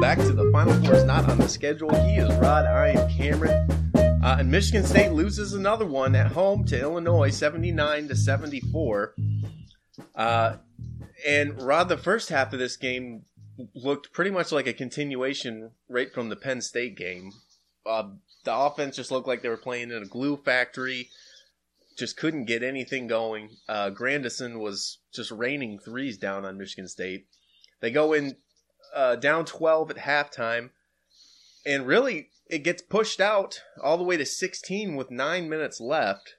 Back to the Final Four is not on the schedule. He is Rod. I am Cameron. Uh, and Michigan State loses another one at home to Illinois, seventy-nine to seventy-four. Uh, and Rod, the first half of this game looked pretty much like a continuation right from the Penn State game. Uh, the offense just looked like they were playing in a glue factory. Just couldn't get anything going. Uh, Grandison was just raining threes down on Michigan State. They go in uh, down 12 at halftime, and really it gets pushed out all the way to 16 with nine minutes left.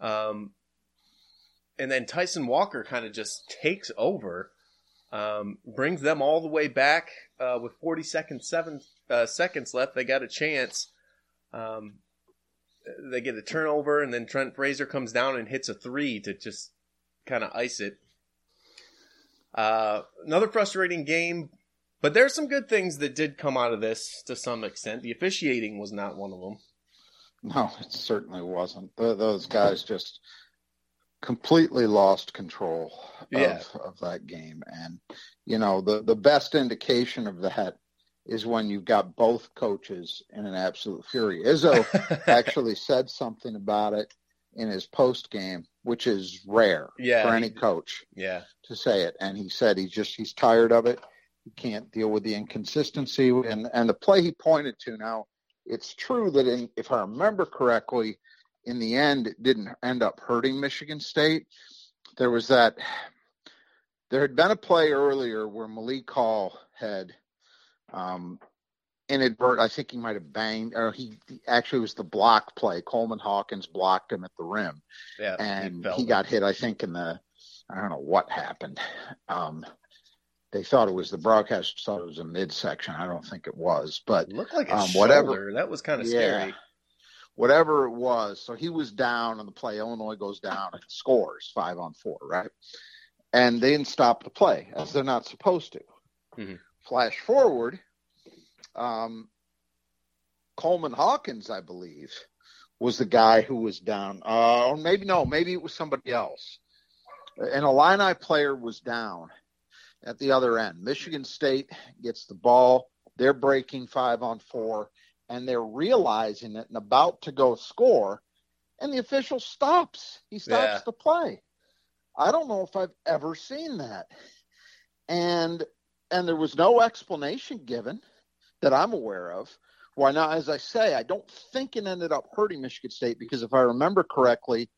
Um, and then Tyson Walker kind of just takes over, um, brings them all the way back uh, with 40 seconds, seven uh, seconds left. They got a chance. Um, they get a turnover, and then Trent Frazier comes down and hits a three to just kind of ice it. Uh, another frustrating game, but there's some good things that did come out of this to some extent. The officiating was not one of them. No, it certainly wasn't. those guys just completely lost control of, yeah. of that game. And, you know, the, the best indication of that is when you've got both coaches in an absolute fury. Izzo actually said something about it in his post game, which is rare yeah, for any he, coach yeah. to say it. And he said he's just he's tired of it. He can't deal with the inconsistency and and the play he pointed to now. It's true that in, if I remember correctly, in the end, it didn't end up hurting Michigan State. There was that. There had been a play earlier where Malik Hall had um, inadvert. I think he might have banged, or he, he, actually was the block play. Coleman Hawkins blocked him at the rim, yeah, and he, he got hit. I think in the, I don't know what happened. Um, they thought it was the broadcast thought it was a midsection. I don't think it was, but it looked like a um, shoulder. whatever. That was kind of yeah, scary. Whatever it was, so he was down on the play. Illinois goes down and scores five on four, right? And they didn't stop the play as they're not supposed to. Mm-hmm. Flash forward, um, Coleman Hawkins, I believe, was the guy who was down. Uh, or maybe no, maybe it was somebody else. An Illini player was down at the other end. Michigan State gets the ball. They're breaking five on four, and they're realizing it and about to go score, and the official stops. He stops Yeah. the play. I don't know if I've ever seen that. And and there was no explanation given that I'm aware of. Why not? As I say, I don't think it ended up hurting Michigan State because if I remember correctly,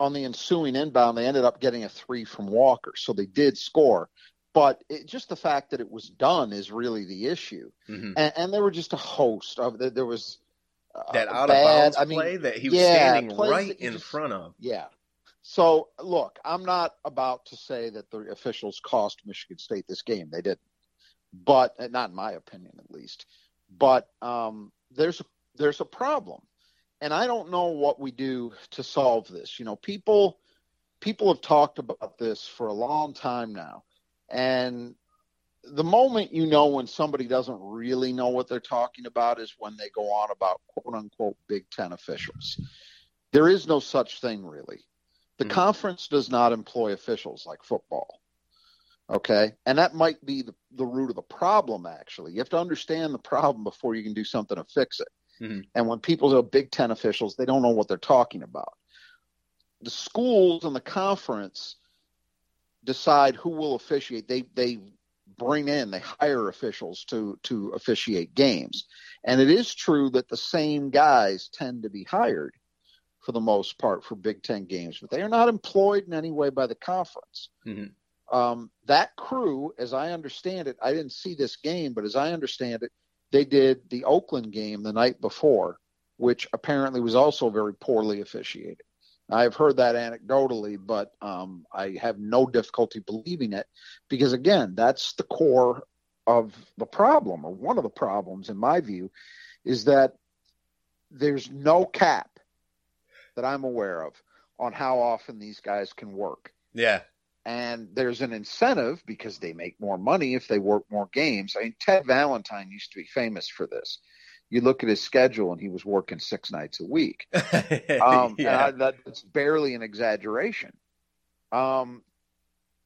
on the ensuing inbound, they ended up getting a three from Walker, so they did score. But it, just the fact that it was done is really the issue. Mhm. And, and there were just a host of there, there was uh, That out of bad- bounds I mean, play that he was yeah, standing right in just- front of. Yeah. So look, I'm not about to say that the officials cost Michigan State this game. They didn't, but uh, not in my opinion, at least. But um, there's a, there's a problem, and I don't know what we do to solve this. You know, people people have talked about this for a long time now, and the moment you know when somebody doesn't really know what they're talking about is when they go on about quote unquote Big Ten officials. There is no such thing really. The Mhm. conference does not employ officials like football. Okay. And that might be the, the root of the problem, actually. You have to understand the problem before you can do something to fix it. Mhm. And when people are Big Ten officials, they don't know what they're talking about. The schools and the conference decide who will officiate. They they bring in, they hire officials to to officiate games. And it is true that the same guys tend to be hired for the most part for Big Ten games, but they are not employed in any way by the conference. Mhm. Um, that crew, as I understand it, I didn't see this game, but as I understand it, they did the Oakland game the night before which apparently was also very poorly officiated. I've heard that anecdotally, but um, I have no difficulty believing it because, again, that's the core of the problem, or one of the problems, in my view, is that there's no cap that I'm aware of on how often these guys can work. Yeah. And there's an incentive because they make more money if they work more games. I mean, Ted Valentine used to be famous for this. You look at his schedule, and he was working six nights a week. Um, yeah. I, that's barely an exaggeration. Um,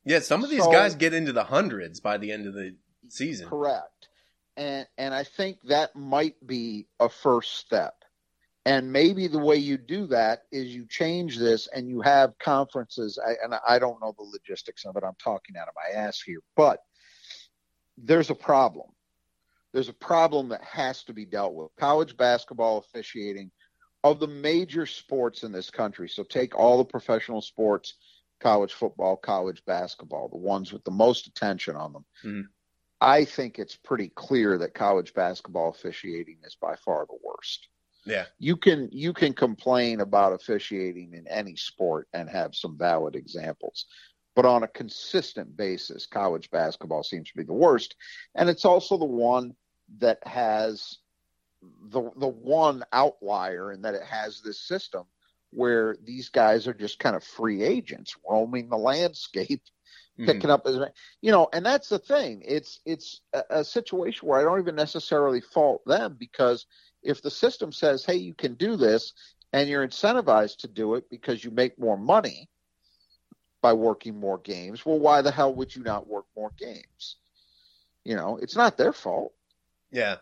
yeah, some of these so- guys get into the hundreds by the end of the season. Correct. And and I think that might be a first step. And maybe the way you do that is you change this and you have conferences. I, and I don't know the logistics of it. I'm talking out of my ass here, but there's a problem. There's a problem that has to be dealt with. College basketball officiating of the major sports in this country. So take all the professional sports, college football, college basketball, the ones with the most attention on them. Mhm. I think it's pretty clear that college basketball officiating is by far the worst. Yeah. You can you can complain about officiating in any sport and have some valid examples. But on a consistent basis, college basketball seems to be the worst. And it's also the one that has the the one outlier in that it has this system where these guys are just kind of free agents roaming the landscape Mhm. picking up as you know and that's the thing. It's it's a, a situation where i don't even necessarily fault them because if the system says hey you can do this and you're incentivized to do it because you make more money by working more games well why the hell would you not work more games? You know it's not their fault Yeah,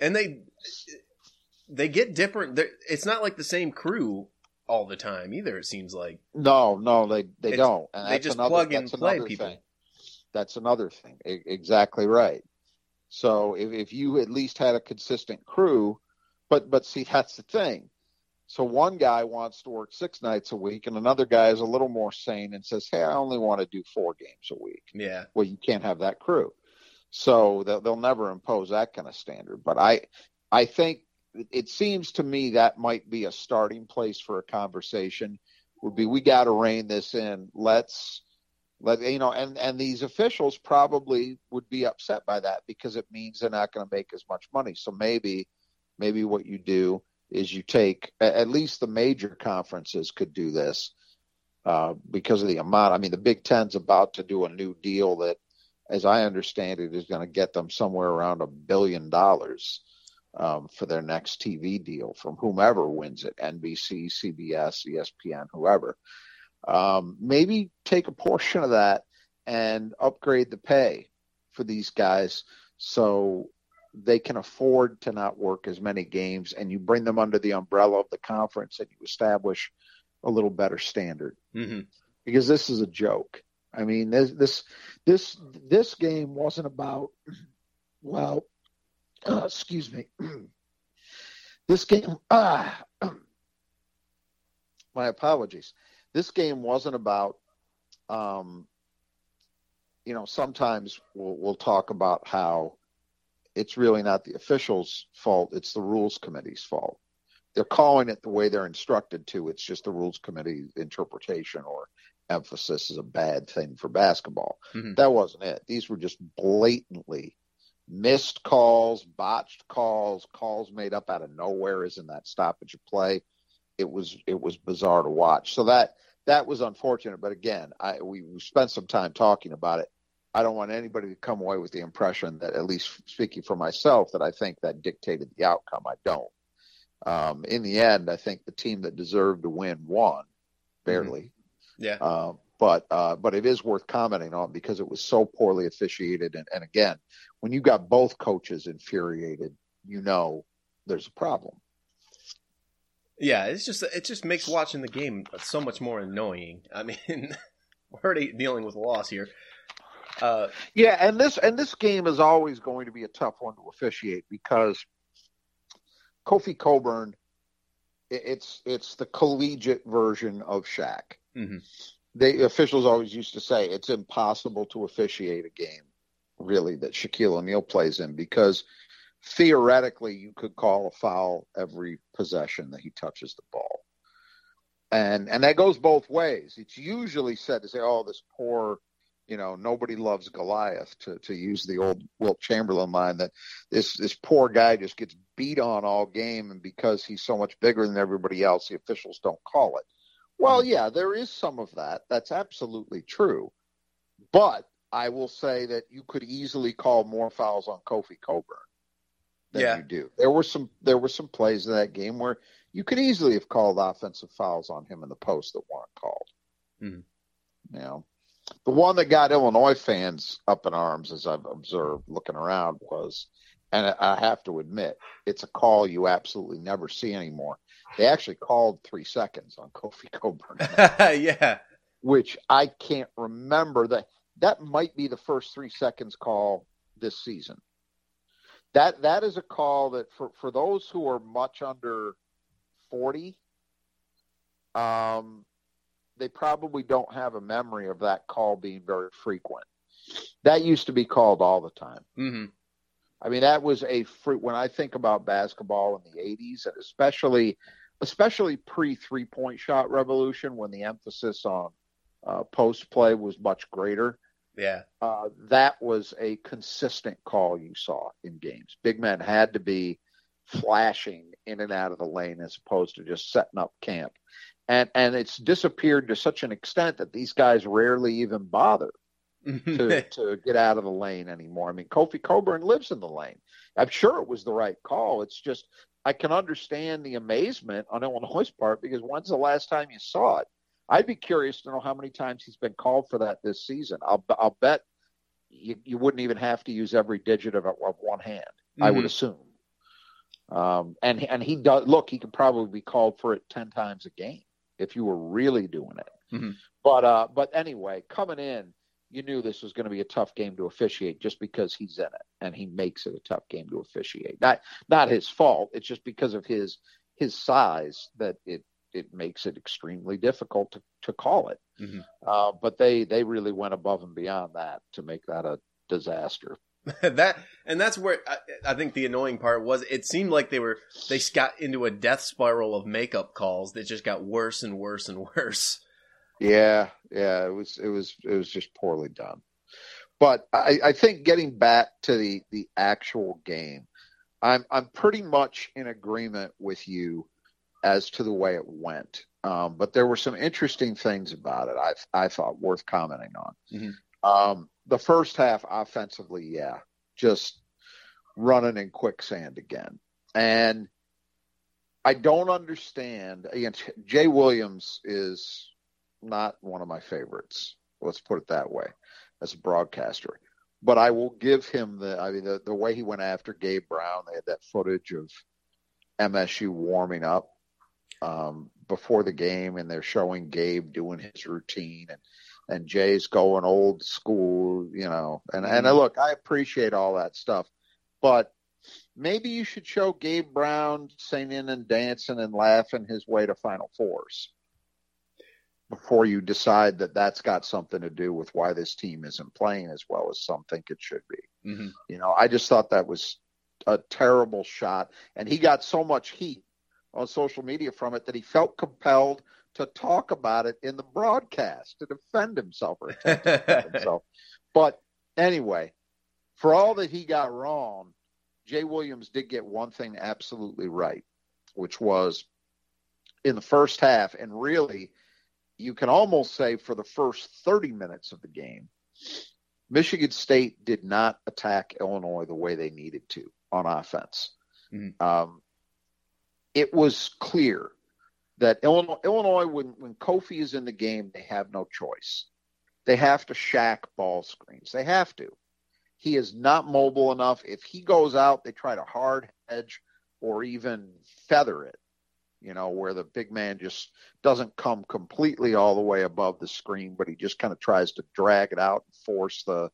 and they they get different. they're- It's not like the same crew all the time either. It seems like no no they they It's- don't and they that's just another, plug and play people. thing. that's another thing E- exactly right so if, if you at least had a consistent crew but but see that's the thing so one guy wants to work six nights a week and another guy is a little more sane and says hey i only want to do four games a week yeah, well you can't have that crew so they'll, never impose that kind of standard but i i think it seems to me that might be a starting place for a conversation would be we got to rein this in. Let's let you know and and these officials probably would be upset by that because it means they're not going to make as much money. So maybe maybe what you do is you take at least the major conferences could do this uh, because of the amount. I mean the big ten's about to do a new deal that as i understand it is going to get them somewhere around a billion dollars um, for their next TV deal from whomever wins it NBC, CBS, ESPN, whoever. Um, maybe take a portion of that and upgrade the pay for these guys so they can afford to not work as many games and you bring them under the umbrella of the conference and you establish a little better standard hmm because this is a joke. I mean, this this this this game wasn't about well, uh, excuse me. this game, ah, my apologies. This game wasn't about, um, you know, sometimes we'll, we'll talk about how it's really not the officials' fault; it's the rules committee's fault. They're calling it the way they're instructed to. It's just the rules committee interpretation or emphasis is a bad thing for basketball. Mhm. That wasn't it. These were just blatantly missed calls, botched calls, calls made up out of nowhere is in that stoppage of play. It was it was bizarre to watch. So that that was unfortunate. But again, I we, we spent some time talking about it. I don't want anybody to come away with the impression that, at least speaking for myself, that I think that dictated the outcome. I don't. Um, in the end, I think the team that deserved to win won, barely. yeah, Uh, but uh, but it is worth commenting on because it was so poorly officiated. And, and again, when you got both coaches infuriated, you know there's a problem. yeah. It's just it just makes watching the game so much more annoying. I mean, we're already dealing with a loss here. Uh, Yeah, and this and this game is always going to be a tough one to officiate because Kofi Cockburn, it's it's the collegiate version of Shaq. mhm. the officials always used to say it's impossible to officiate a game really that Shaquille O'Neal plays in because theoretically you could call a foul every possession that he touches the ball. And and that goes both ways. It's usually said to say, "Oh, this poor you know, nobody loves Goliath to, to use the old Wilt Chamberlain line that this, this poor guy just gets beat on all game. And because he's so much bigger than everybody else, the officials don't call it. Well, mm-hmm. yeah, there is some of that. That's absolutely true. But I will say that you could easily call more fouls on Kofi Cockburn than yeah. you do. There were some there were some plays in that game where you could easily have called offensive fouls on him in the post that weren't called. Mm-hmm. You know, the one that got Illinois fans up in arms, as I've observed looking around, was, and I have to admit, it's a call you absolutely never see anymore. They actually called three seconds on Kofi Cockburn. yeah. Which I can't remember that. That might be the first three seconds call this season. That that is a call that for, for those who are much under forty, um, they probably don't have a memory of that call being very frequent. That used to be called all the time. Mm-hmm. I mean, that was a free. When I think about basketball in the '80s, and especially, especially pre three point shot revolution, when the emphasis on uh, post play was much greater. Yeah, uh, that was a consistent call you saw in games. Big men had to be flashing in and out of the lane as opposed to just setting up camp and and it's disappeared to such an extent that these guys rarely even bother to to get out of the lane anymore. I mean, Kofi Cockburn lives in the lane. I'm sure it was the right call. It's just I can understand the amazement on Illinois' part because when's the last time you saw it? I'd be curious to know how many times he's been called for that this season. I'll I'll bet you, you wouldn't even have to use every digit of, of one hand. Mm-hmm. I would mm-hmm. assume. Um, and and he does look. He could probably be called for it ten times a game if you were really doing it. Mm-hmm. But uh, but anyway, coming in, you knew this was going to be a tough game to officiate just because he's in it and he makes it a tough game to officiate. Not not his fault. It's just because of his his size that it it makes it extremely difficult to, to call it. Mm-hmm. Uh, but they they really went above and beyond that to make that a disaster. that and that's where I, I, think the annoying part was. It seemed like they were they got into a death spiral of makeup calls that just got worse and worse and worse. Yeah, yeah, it was it was it was just poorly done. But I, I think getting back to the the actual game, I'm I'm pretty much in agreement with you as to the way it went. Um, but there were some interesting things about it. I I thought worth commenting on. Mm-hmm. Um, the first half offensively, yeah, just running in quicksand again. And I don't understand. Again, Jay Williams is not one of my favorites. Let's put it that way, as a broadcaster. But I will give him the. I mean, the, the way he went after Gabe Brown. They had that footage of MSU warming up um, before the game, and they're showing Gabe doing his routine, and and Jay's going old school, you know. And mm-hmm. and look, I appreciate all that stuff, but maybe you should show Gabe Brown singing and dancing and laughing his way to Final Fours before you decide that that's got something to do with why this team isn't playing as well as some think it should be. Mm-hmm. You know, I just thought that was a terrible shot, and he got so much heat on social media from it that he felt compelled to talk about it in the broadcast to defend himself or defend himself. But anyway, for all that he got wrong, Jay Williams did get one thing absolutely right, which was in the first half, and really, you can almost say for the first 30 minutes of the game, Michigan State did not attack Illinois the way they needed to on offense. Mm-hmm. Um, it was clear that Illinois, Illinois when, when Kofi is in the game, they have no choice. They have to shack ball screens. They have to. He is not mobile enough. If he goes out, they try to hard hedge or even feather it, you know, where the big man just doesn't come completely all the way above the screen, but he just kind of tries to drag it out and force the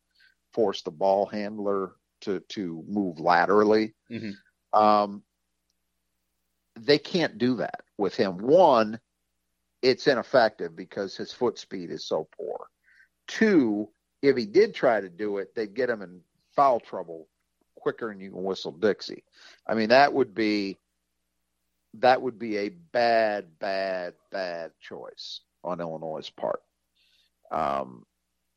force the ball handler to to move laterally. Mm-hmm. Um, they can't do that with him. One, it's ineffective because his foot speed is so poor. Two, if he did try to do it, they'd get him in foul trouble quicker than you can whistle Dixie. I mean, that would be that would be a bad, bad, bad choice on Illinois' part. Um,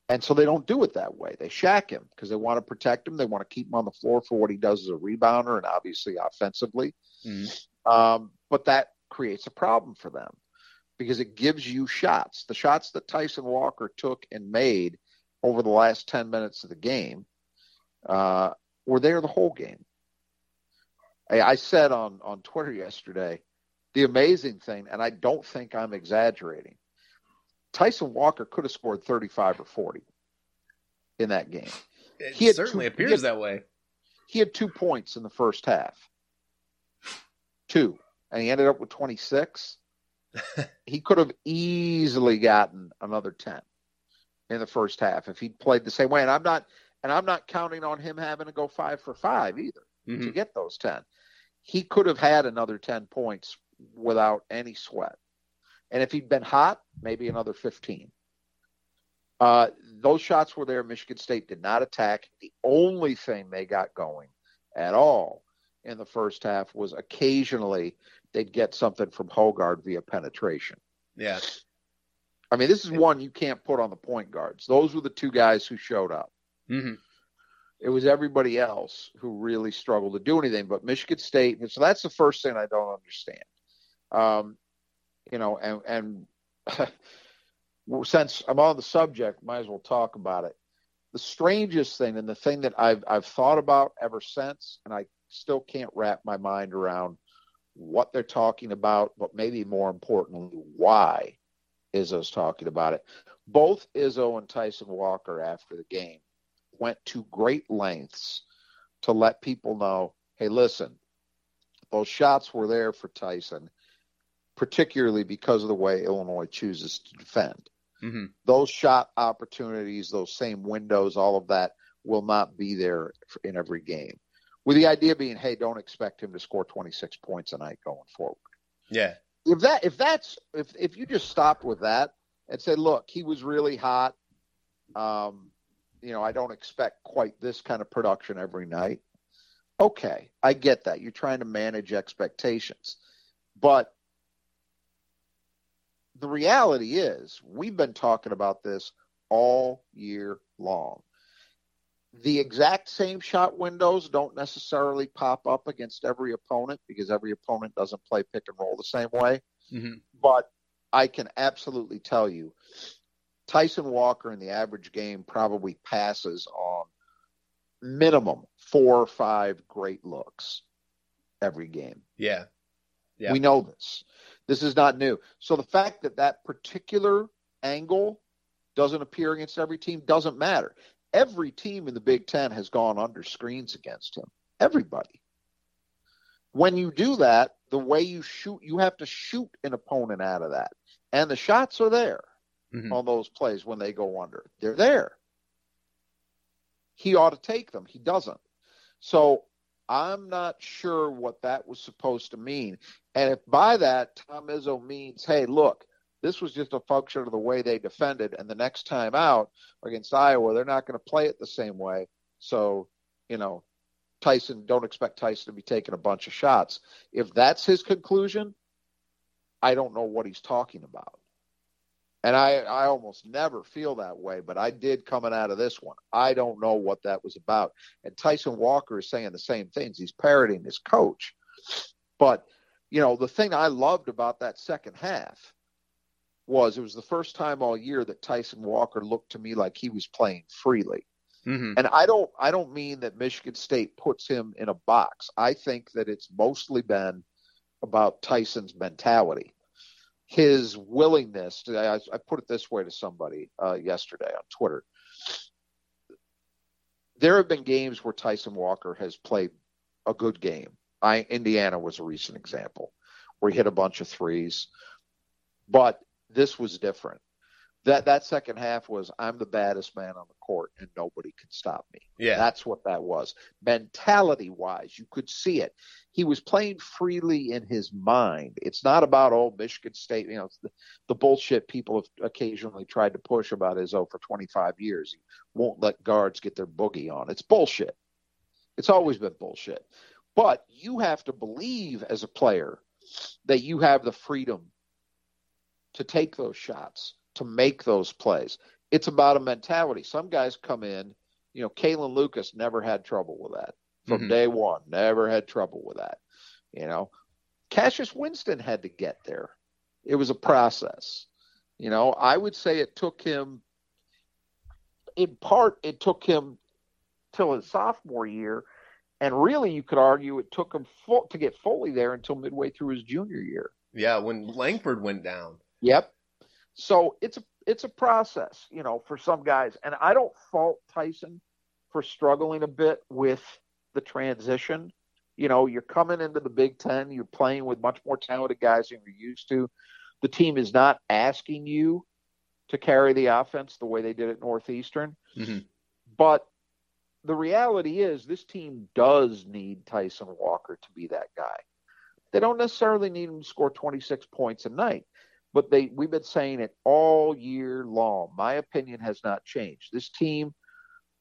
and so they don't do it that way. They shack him because they want to protect him. They want to keep him on the floor for what he does as a rebounder and obviously offensively. Mm-hmm. Um, but that creates a problem for them because it gives you shots. The shots that Tyson Walker took and made over the last 10 minutes of the game uh, were there the whole game. I, I said on, on Twitter yesterday the amazing thing, and I don't think I'm exaggerating, Tyson Walker could have scored 35 or 40 in that game. It he certainly two, appears had, that way. He had two points in the first half. Two. And he ended up with 26. he could have easily gotten another 10 in the first half if he'd played the same way. And I'm not and I'm not counting on him having to go five for five either mm-hmm. to get those 10. He could have had another 10 points without any sweat. And if he'd been hot, maybe another 15. Uh, those shots were there. Michigan State did not attack. The only thing they got going at all in the first half was occasionally they'd get something from Hoggard via penetration. Yes. I mean, this is one you can't put on the point guards. Those were the two guys who showed up. Mm-hmm. It was everybody else who really struggled to do anything. But Michigan State, so that's the first thing I don't understand. Um, you know, and and since I'm on the subject, might as well talk about it. The strangest thing, and the thing that I've I've thought about ever since, and I still can't wrap my mind around what they're talking about, but maybe more importantly, why Izzo's talking about it. Both Izzo and Tyson Walker, after the game, went to great lengths to let people know, hey, listen, those shots were there for Tyson particularly because of the way Illinois chooses to defend. Mm-hmm. Those shot opportunities, those same windows, all of that will not be there in every game. With the idea being, hey, don't expect him to score 26 points a night going forward. Yeah. If that if that's if if you just stopped with that and said, look, he was really hot. Um, you know, I don't expect quite this kind of production every night. Okay, I get that. You're trying to manage expectations. But the reality is, we've been talking about this all year long. The exact same shot windows don't necessarily pop up against every opponent because every opponent doesn't play pick and roll the same way. Mm-hmm. But I can absolutely tell you, Tyson Walker in the average game probably passes on minimum four or five great looks every game. Yeah. Yeah. We know this. This is not new. So the fact that that particular angle doesn't appear against every team doesn't matter. Every team in the Big Ten has gone under screens against him. Everybody. When you do that, the way you shoot, you have to shoot an opponent out of that. And the shots are there mm-hmm. on those plays when they go under. They're there. He ought to take them. He doesn't. So I'm not sure what that was supposed to mean. And if by that Tom Izzo means, hey, look, this was just a function of the way they defended, and the next time out against Iowa, they're not going to play it the same way. So, you know, Tyson, don't expect Tyson to be taking a bunch of shots. If that's his conclusion, I don't know what he's talking about. And I, I almost never feel that way, but I did coming out of this one. I don't know what that was about. And Tyson Walker is saying the same things. He's parroting his coach. But you know, the thing I loved about that second half was it was the first time all year that Tyson Walker looked to me like he was playing freely. Mm-hmm. And I don't I don't mean that Michigan State puts him in a box. I think that it's mostly been about Tyson's mentality, his willingness. To, I, I put it this way to somebody uh, yesterday on Twitter. There have been games where Tyson Walker has played a good game, I, Indiana was a recent example where he hit a bunch of threes, but this was different. That that second half was I'm the baddest man on the court and nobody can stop me. Yeah, that's what that was. Mentality wise, you could see it. He was playing freely in his mind. It's not about old Michigan State. You know, the, the, bullshit people have occasionally tried to push about Izzo oh, for 25 years. He won't let guards get their boogie on. It's bullshit. It's always been bullshit. But you have to believe as a player that you have the freedom to take those shots, to make those plays. It's about a mentality. Some guys come in, you know, Kalin Lucas never had trouble with that from mm-hmm. day one, never had trouble with that. You know, Cassius Winston had to get there. It was a process. You know, I would say it took him, in part, it took him till his sophomore year. And really, you could argue it took him full, to get fully there until midway through his junior year. Yeah, when Langford went down. Yep. So it's a it's a process, you know, for some guys, and I don't fault Tyson for struggling a bit with the transition. You know, you're coming into the Big Ten, you're playing with much more talented guys than you're used to. The team is not asking you to carry the offense the way they did at Northeastern. Mm-hmm. But the reality is, this team does need Tyson Walker to be that guy. They don't necessarily need him to score 26 points a night, but they we've been saying it all year long. My opinion has not changed. This team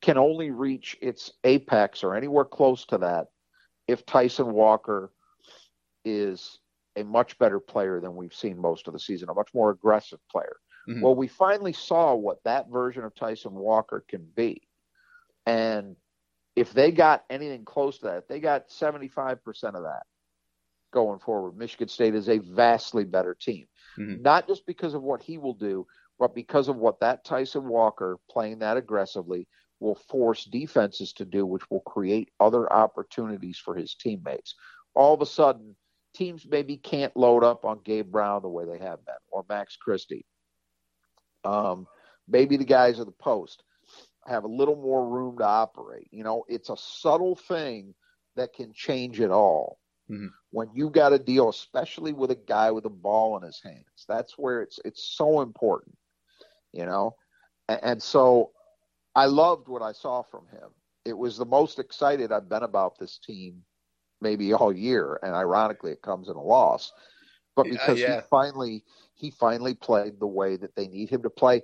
can only reach its apex or anywhere close to that if Tyson Walker is a much better player than we've seen most of the season, a much more aggressive player. Mm-hmm. Well, we finally saw what that version of Tyson Walker can be. And if they got anything close to that, they got 75% of that going forward, Michigan State is a vastly better team. Mm-hmm. Not just because of what he will do, but because of what that Tyson Walker playing that aggressively will force defenses to do, which will create other opportunities for his teammates. All of a sudden, teams maybe can't load up on Gabe Brown the way they have been, or Max Christie. Um, maybe the guys at the post have a little more room to operate. You know, it's a subtle thing that can change it all. Mm-hmm. When you got to deal, especially with a guy with a ball in his hands, that's where it's it's so important. You know, and, and so I loved what I saw from him. It was the most excited I've been about this team maybe all year, and ironically, it comes in a loss. But because uh, yeah. he finally he finally played the way that they need him to play,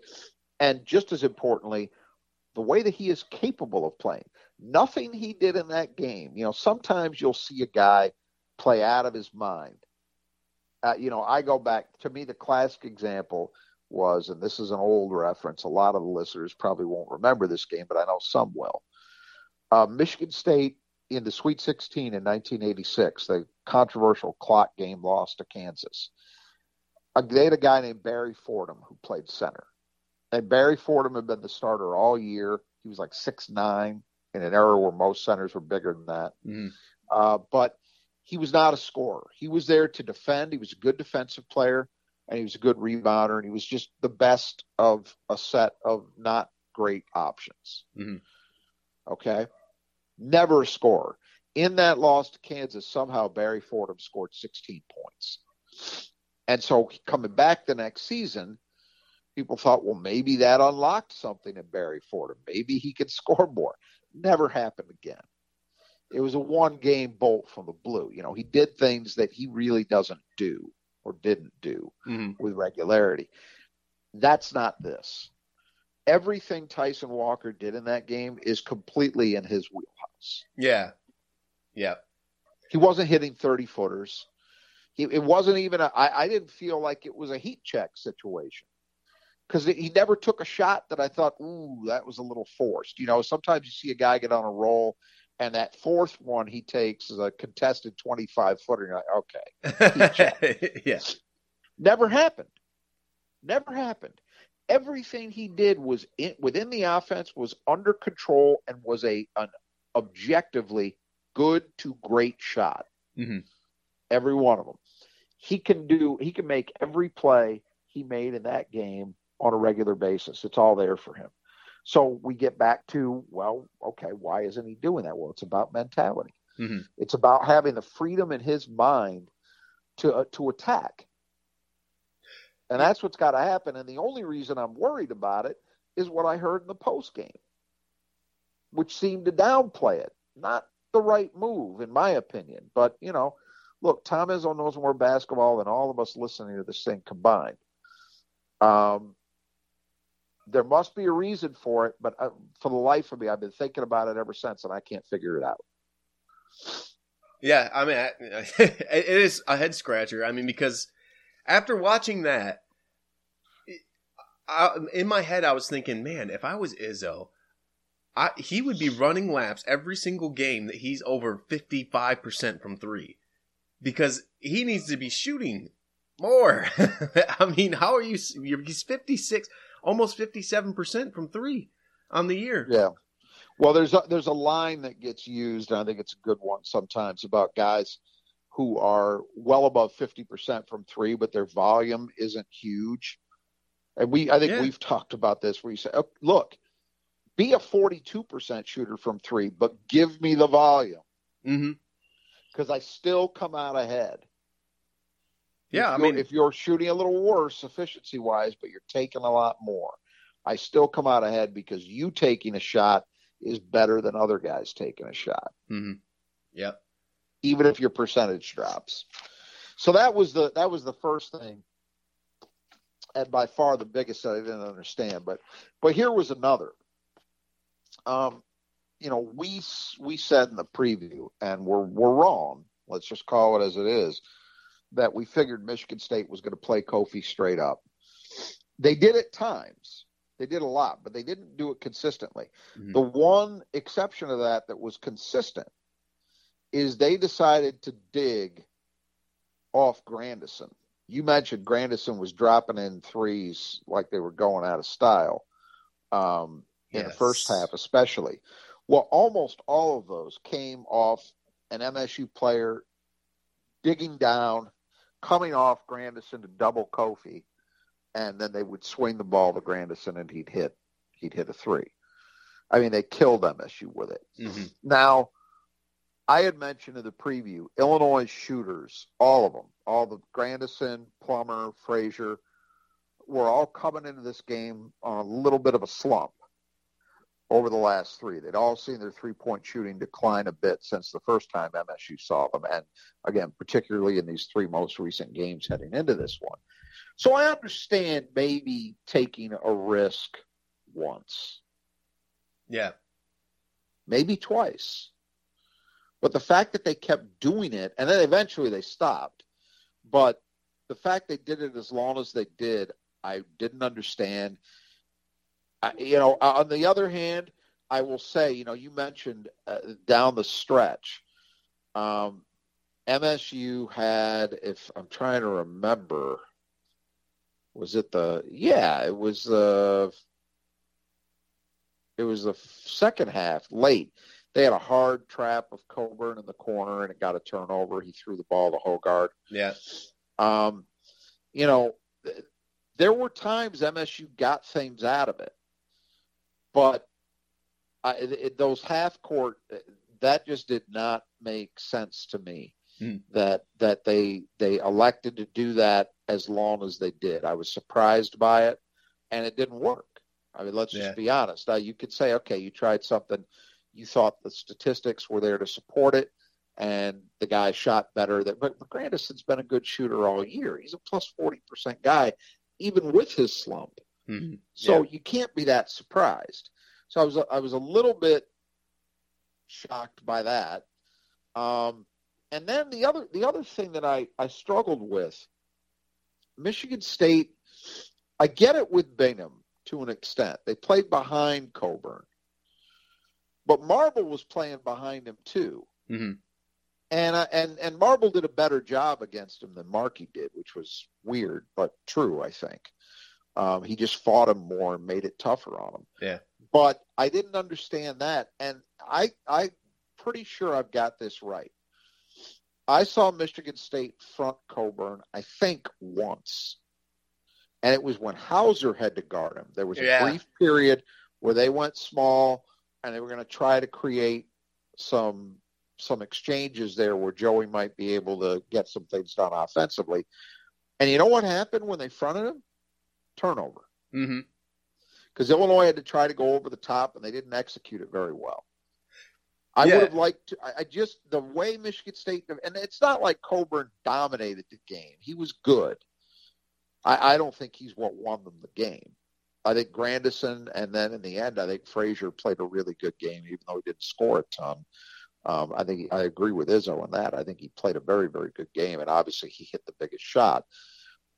and just as importantly, the way that he is capable of playing. Nothing he did in that game. You know, sometimes you'll see a guy play out of his mind. Uh, you know, I go back to me the classic example was, and this is an old reference. A lot of the listeners probably won't remember this game, but I know some will. Uh, Michigan State in the Sweet 16 in 1986, the controversial clock game lost to Kansas. Uh, they had a guy named Barry Fordham who played center. And Barry Fordham had been the starter all year. He was like six nine in an era where most centers were bigger than that. Mm. Uh, but he was not a scorer. He was there to defend. He was a good defensive player and he was a good rebounder, and he was just the best of a set of not great options. Mm-hmm. Okay, never a scorer. In that loss to Kansas, somehow Barry Fordham scored 16 points, and so coming back the next season, people thought, well, maybe that unlocked something in Barry Fordham. Maybe he could score more. Never happened again. It was a one game bolt from the blue. You know, he did things that he really doesn't do or didn't do mm-hmm. with regularity. That's not this. Everything Tyson Walker did in that game is completely in his wheelhouse. Yeah. Yeah. He wasn't hitting 30 footers. He, it wasn't even a, I, I didn't feel like it was a heat check situation because he never took a shot that I thought, ooh, that was a little forced. You know, sometimes you see a guy get on a roll and that fourth one he takes is a contested 25 footer. You're like, okay. yes. Never happened. Never happened. Everything he did was in, within the offense was under control and was a an objectively good to great shot. Mm-hmm. Every one of them. He can do. He can make every play he made in that game on a regular basis. It's all there for him. So we get back to, well, okay, why isn't he doing that? Well, it's about mentality. Mm-hmm. It's about having the freedom in his mind to uh, to attack. And that's what's got to happen. And the only reason I'm worried about it is what I heard in the post game, which seemed to downplay it. Not the right move, in my opinion. But you know, look, Tom Izzo knows more basketball than all of us listening to this thing combined. Um, there must be a reason for it, but uh, for the life of me, I've been thinking about it ever since, and I can't figure it out. Yeah, I mean, it is a head scratcher. I mean, because after watching that, I, in my head, I was thinking, man, if I was Izzo, I, he would be running laps every single game that he's over 55% from three because he needs to be shooting more. I mean, how are you? He's 56, almost 57% from three on the year. Yeah. Well, there's a, there's a line that gets used, and I think it's a good one sometimes about guys who are well above 50% from three, but their volume isn't huge. And we, I think yeah. we've talked about this where you say, oh, look, be a 42% shooter from three, but give me the volume. Mm-hmm. Because I still come out ahead. Yeah, I mean, if you're shooting a little worse efficiency wise, but you're taking a lot more, I still come out ahead because you taking a shot is better than other guys taking a shot. Mm-hmm. Yep. Even if your percentage drops. So that was the that was the first thing, and by far the biggest that I didn't understand. But but here was another. Um, you know, we we said in the preview, and we're we're wrong. Let's just call it as it is. That we figured Michigan State was going to play Kofi straight up. They did at times. They did a lot, but they didn't do it consistently. Mm-hmm. The one exception of that that was consistent is they decided to dig off Grandison. You mentioned Grandison was dropping in threes like they were going out of style um, in yes. the first half, especially. Well, almost all of those came off an MSU player digging down, coming off Grandison to double Kofi, and then they would swing the ball to Grandison and he'd hit he'd hit a three. I mean, they killed MSU with it. Mm-hmm. Now, I had mentioned in the preview Illinois shooters, all of them, all the Grandison, Plummer, Frazier, were all coming into this game on a little bit of a slump over the last three. They'd all seen their three point shooting decline a bit since the first time MSU saw them. And again, particularly in these three most recent games heading into this one. So I understand maybe taking a risk once. Yeah. Maybe twice. But the fact that they kept doing it, and then eventually they stopped, but the fact they did it as long as they did, I didn't understand. I, you know, on the other hand, I will say, you know, you mentioned uh, down the stretch, um, MSU had, if I'm trying to remember, was it the yeah it was the it was the second half late. They had a hard trap of Cockburn in the corner and it got a turnover. He threw the ball to Hoggard yeah. Um you know there were times MSU got things out of it but I, it, those half court that just did not make sense to me mm. that that they they elected to do that as long as they did. I was surprised by it, and it didn't work. I mean, let's just be honest. Now, you could say, okay, you tried something, you thought the statistics were there to support it, and the guy shot better. That, but Grandison's been a good shooter all year. He's a plus forty percent guy, even with his slump. Mm-hmm. So yeah. you can't be that surprised. So I was I was a little bit shocked by that. Um, and then the other the other thing that I, I struggled with, Michigan State, I get it with Bingham to an extent. They played behind Cockburn. But Marble was playing behind him too. Mm-hmm. And, uh, and and Marble did a better job against him than Markey did, which was weird but true, I think. Um, he just fought him more and made it tougher on him. Yeah. But I didn't understand that, and I I'm pretty sure I've got this right. I saw Michigan State front Cockburn, I think once. And it was when Hauser had to guard him. There was a yeah. brief period where they went small and they were going to try to create some some exchanges there where Joey might be able to get some things done offensively. And you know what happened when they fronted him? Turnover. Mm-hmm. Because Illinois had to try to go over the top and they didn't execute it very well. I yeah. would have liked to. I, I just the way Michigan State and it's not like Cockburn dominated the game. He was good. I, I don't think he's what won them the game. I think Grandison, and then in the end, I think Frazier played a really good game, even though he didn't score a ton. Um, I think I agree with Izzo on that. I think he played a very, very good game, and obviously he hit the biggest shot.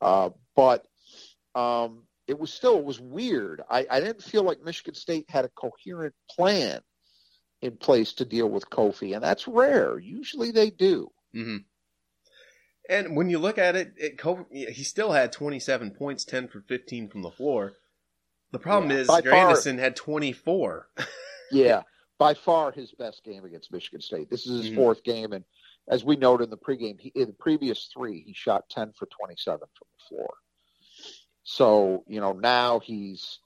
Uh, but um, it was still it was weird. I, I didn't feel like Michigan State had a coherent plan in place to deal with Kofi, and that's rare. Usually they do. Mm-hmm. And when you look at it, it Kofi, he still had 27 points, 10 for 15 from the floor. The problem yeah, is Grandison had 24. yeah, by far his best game against Michigan State. This is his mm-hmm. fourth game, and as we noted in the pregame, he, in the previous three, he shot 10 for 27 from the floor. So, you know, now he's,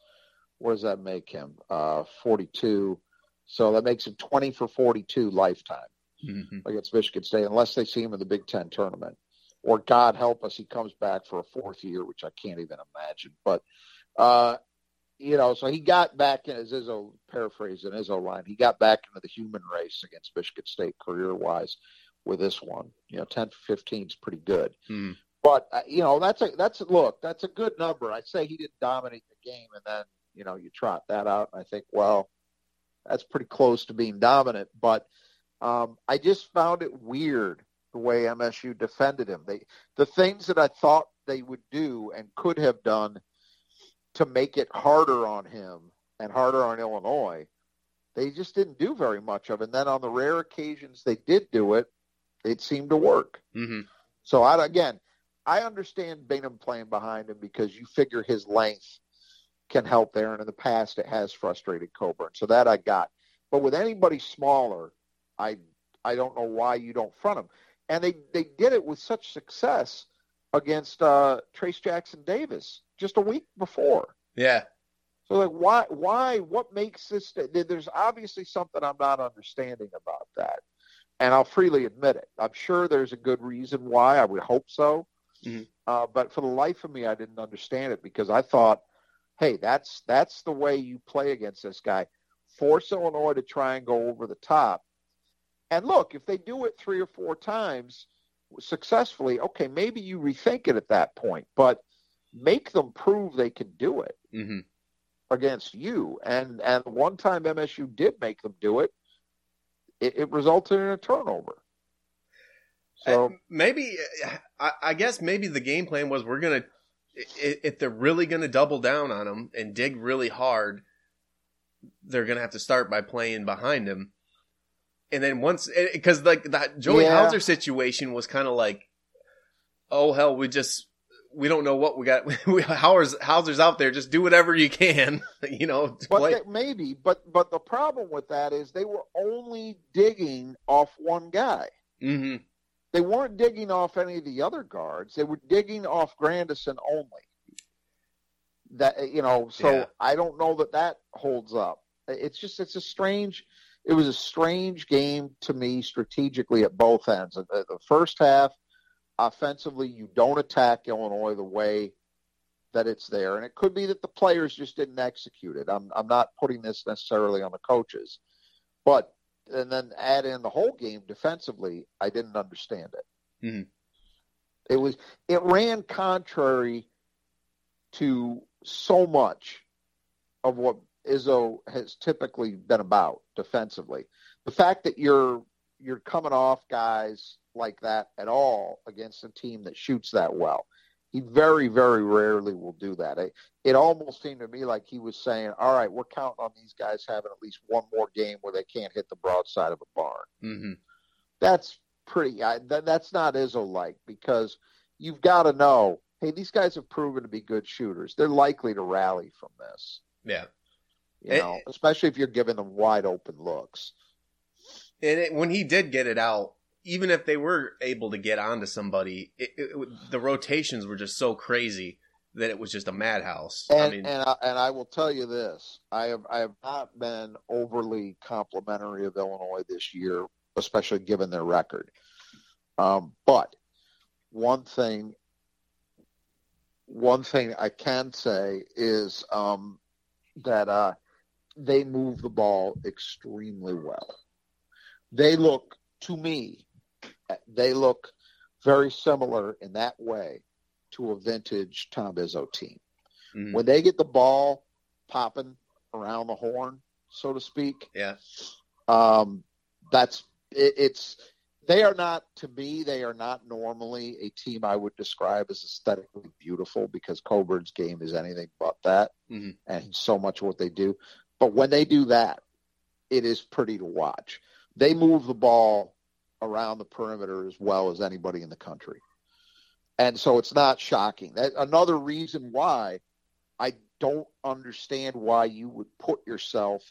what does that make him? Uh, 42. So that makes him 20 for 42 lifetime mm-hmm. against Michigan State, unless they see him in the Big Ten tournament. Or God help us, he comes back for a fourth year, which I can't even imagine. But, uh, you know, so he got back in, as Izzo paraphrased in Izzo line, he got back into the human race against Michigan State career wise with this one. You know, 10 for 15 is pretty good. Mm. But uh, you know, that's a that's a look. That's a good number. I say he didn't dominate the game, and then you know you trot that out, and I think, well, that's pretty close to being dominant. But um, I just found it weird the way MSU defended him. They the things that I thought they would do and could have done to make it harder on him and harder on Illinois, they just didn't do very much of. And then on the rare occasions they did do it, it seemed to work. Mm-hmm. So I again, I understand Bingham playing behind him because you figure his length can help there, and in the past it has frustrated Cockburn. So that I got. But with anybody smaller, I I don't know why you don't front him. And they they did it with such success against uh, Trayce Jackson Davis just a week before. Yeah. So like why why what makes this there's obviously something I'm not understanding about that. And I'll freely admit it. I'm sure there's a good reason why. I would hope so. Mm-hmm. Uh, but for the life of me, I didn't understand it because I thought, hey, that's that's the way you play against this guy. Force Illinois to try and go over the top. And look, if they do it three or four times successfully, okay, maybe you rethink it at that point. But make them prove they can do it mm-hmm. against you. And and one time MSU did make them do it, it, it resulted in a turnover. So uh, maybe, I, I, guess maybe the game plan was we're gonna, if they're really gonna double down on him and dig really hard, they're gonna have to start by playing behind him, and then once because like that Joey yeah. Hauser situation was kind of like, oh hell, we just we don't know what we got. Hauser's, Hauser's out there. Just do whatever you can, you know. But they, maybe, but but the problem with that is they were only digging off one guy. Mm-hmm they weren't digging off any of the other guards. They were digging off Grandison only. That you know, so yeah. I don't know that that holds up. It's just it's a strange. It was a strange game to me strategically at both ends. The, the first half, offensively, you don't attack Illinois the way that it's there, and it could be that the players just didn't execute it. I'm I'm not putting this necessarily on the coaches, but and then add in the whole game defensively, I didn't understand it. Mm-hmm. It was it ran contrary to so much of what Izzo has typically been about defensively. The fact that you're you're coming off guys like that at all against a team that shoots that well. He very, very rarely will do that. It, it almost seemed to me like he was saying, all right, we're counting on these guys having at least one more game where they can't hit the broadside of a barn. Mm-hmm. That's pretty, I, that, that's not Izzo-like because you've got to know, hey, these guys have proven to be good shooters. They're likely to rally from this. Yeah. You know, especially if you're giving them wide open looks. And it, when he did get it out, even if they were able to get onto somebody, it, it, the rotations were just so crazy that it was just a madhouse. And I mean, and I, and I will tell you this: I have I have not been overly complimentary of Illinois this year, especially given their record. Um, but one thing, one thing I can say is um, that uh, they move the ball extremely well. They look to me they look very similar in that way to a vintage Tom Izzo team. Mm-hmm. When they get the ball popping around the horn, so to speak, yeah, um, that's it, it's they are not to me they are not normally a team I would describe as aesthetically beautiful because Cockburn's game is anything but that, mm-hmm. and so much what they do. But when they do that, it is pretty to watch. They move the ball around the perimeter as well as anybody in the country, and so it's not shocking. That another reason why I don't understand why you would put yourself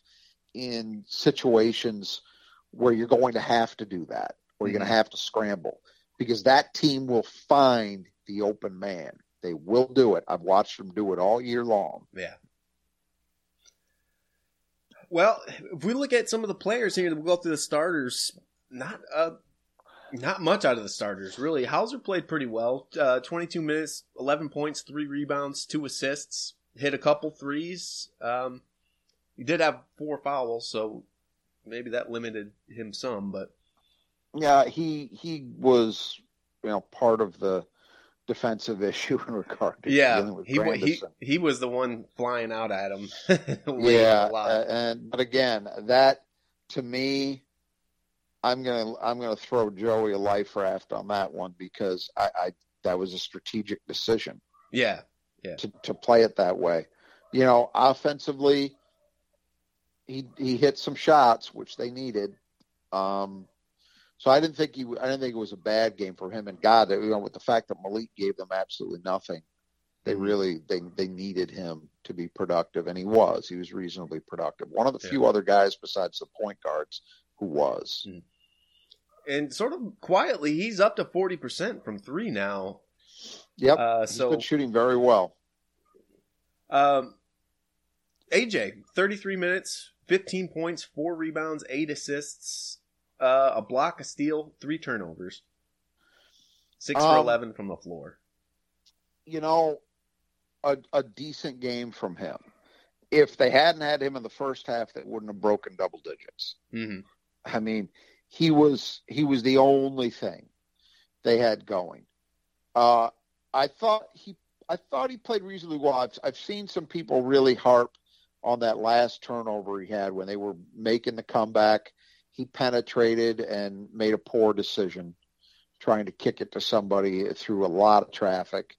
in situations where you're going to have to do that or you're going to mm-hmm. have to scramble because that team will find the open man. They will do it. I've watched them do it all year long. Yeah. Well, if we look at some of the players here, we'll go through the starters. Not uh, not much out of the starters, really. Hauser played pretty well. Uh, 22 minutes, 11 points, three rebounds, two assists. Hit a couple threes. Um, he did have four fouls, so maybe that limited him some. But yeah, he he was you know part of the defensive issue in regard to yeah he he he was the one flying out at him. yeah, uh, and but again, that to me, I'm gonna I'm gonna throw Joey a life raft on that one because I, I that was a strategic decision. Yeah, yeah. To to play it that way, you know, offensively, he he hit some shots which they needed. Um, so I didn't think he, I didn't think it was a bad game for him. And God, you know, with the fact that Malik gave them absolutely nothing, they mm-hmm. really they they needed him to be productive, and he was. He was reasonably productive. One of the yeah. few other guys besides the point guards who was. Mm. And sort of quietly, he's up to forty percent from three now. Yep. Uh, so he's been shooting very well. Um, AJ, thirty-three minutes, fifteen points, four rebounds, eight assists uh, a block, a steal, three turnovers, six for um, eleven from the floor. You know, a, a decent game from him. If they hadn't had him in the first half, they wouldn't have broken double digits. Mm-hmm. I mean, he was he was the only thing they had going. Uh, I thought he I thought he played reasonably well. I've, I've seen some people really harp on that last turnover he had when they were making the comeback he penetrated and made a poor decision trying to kick it to somebody through a lot of traffic.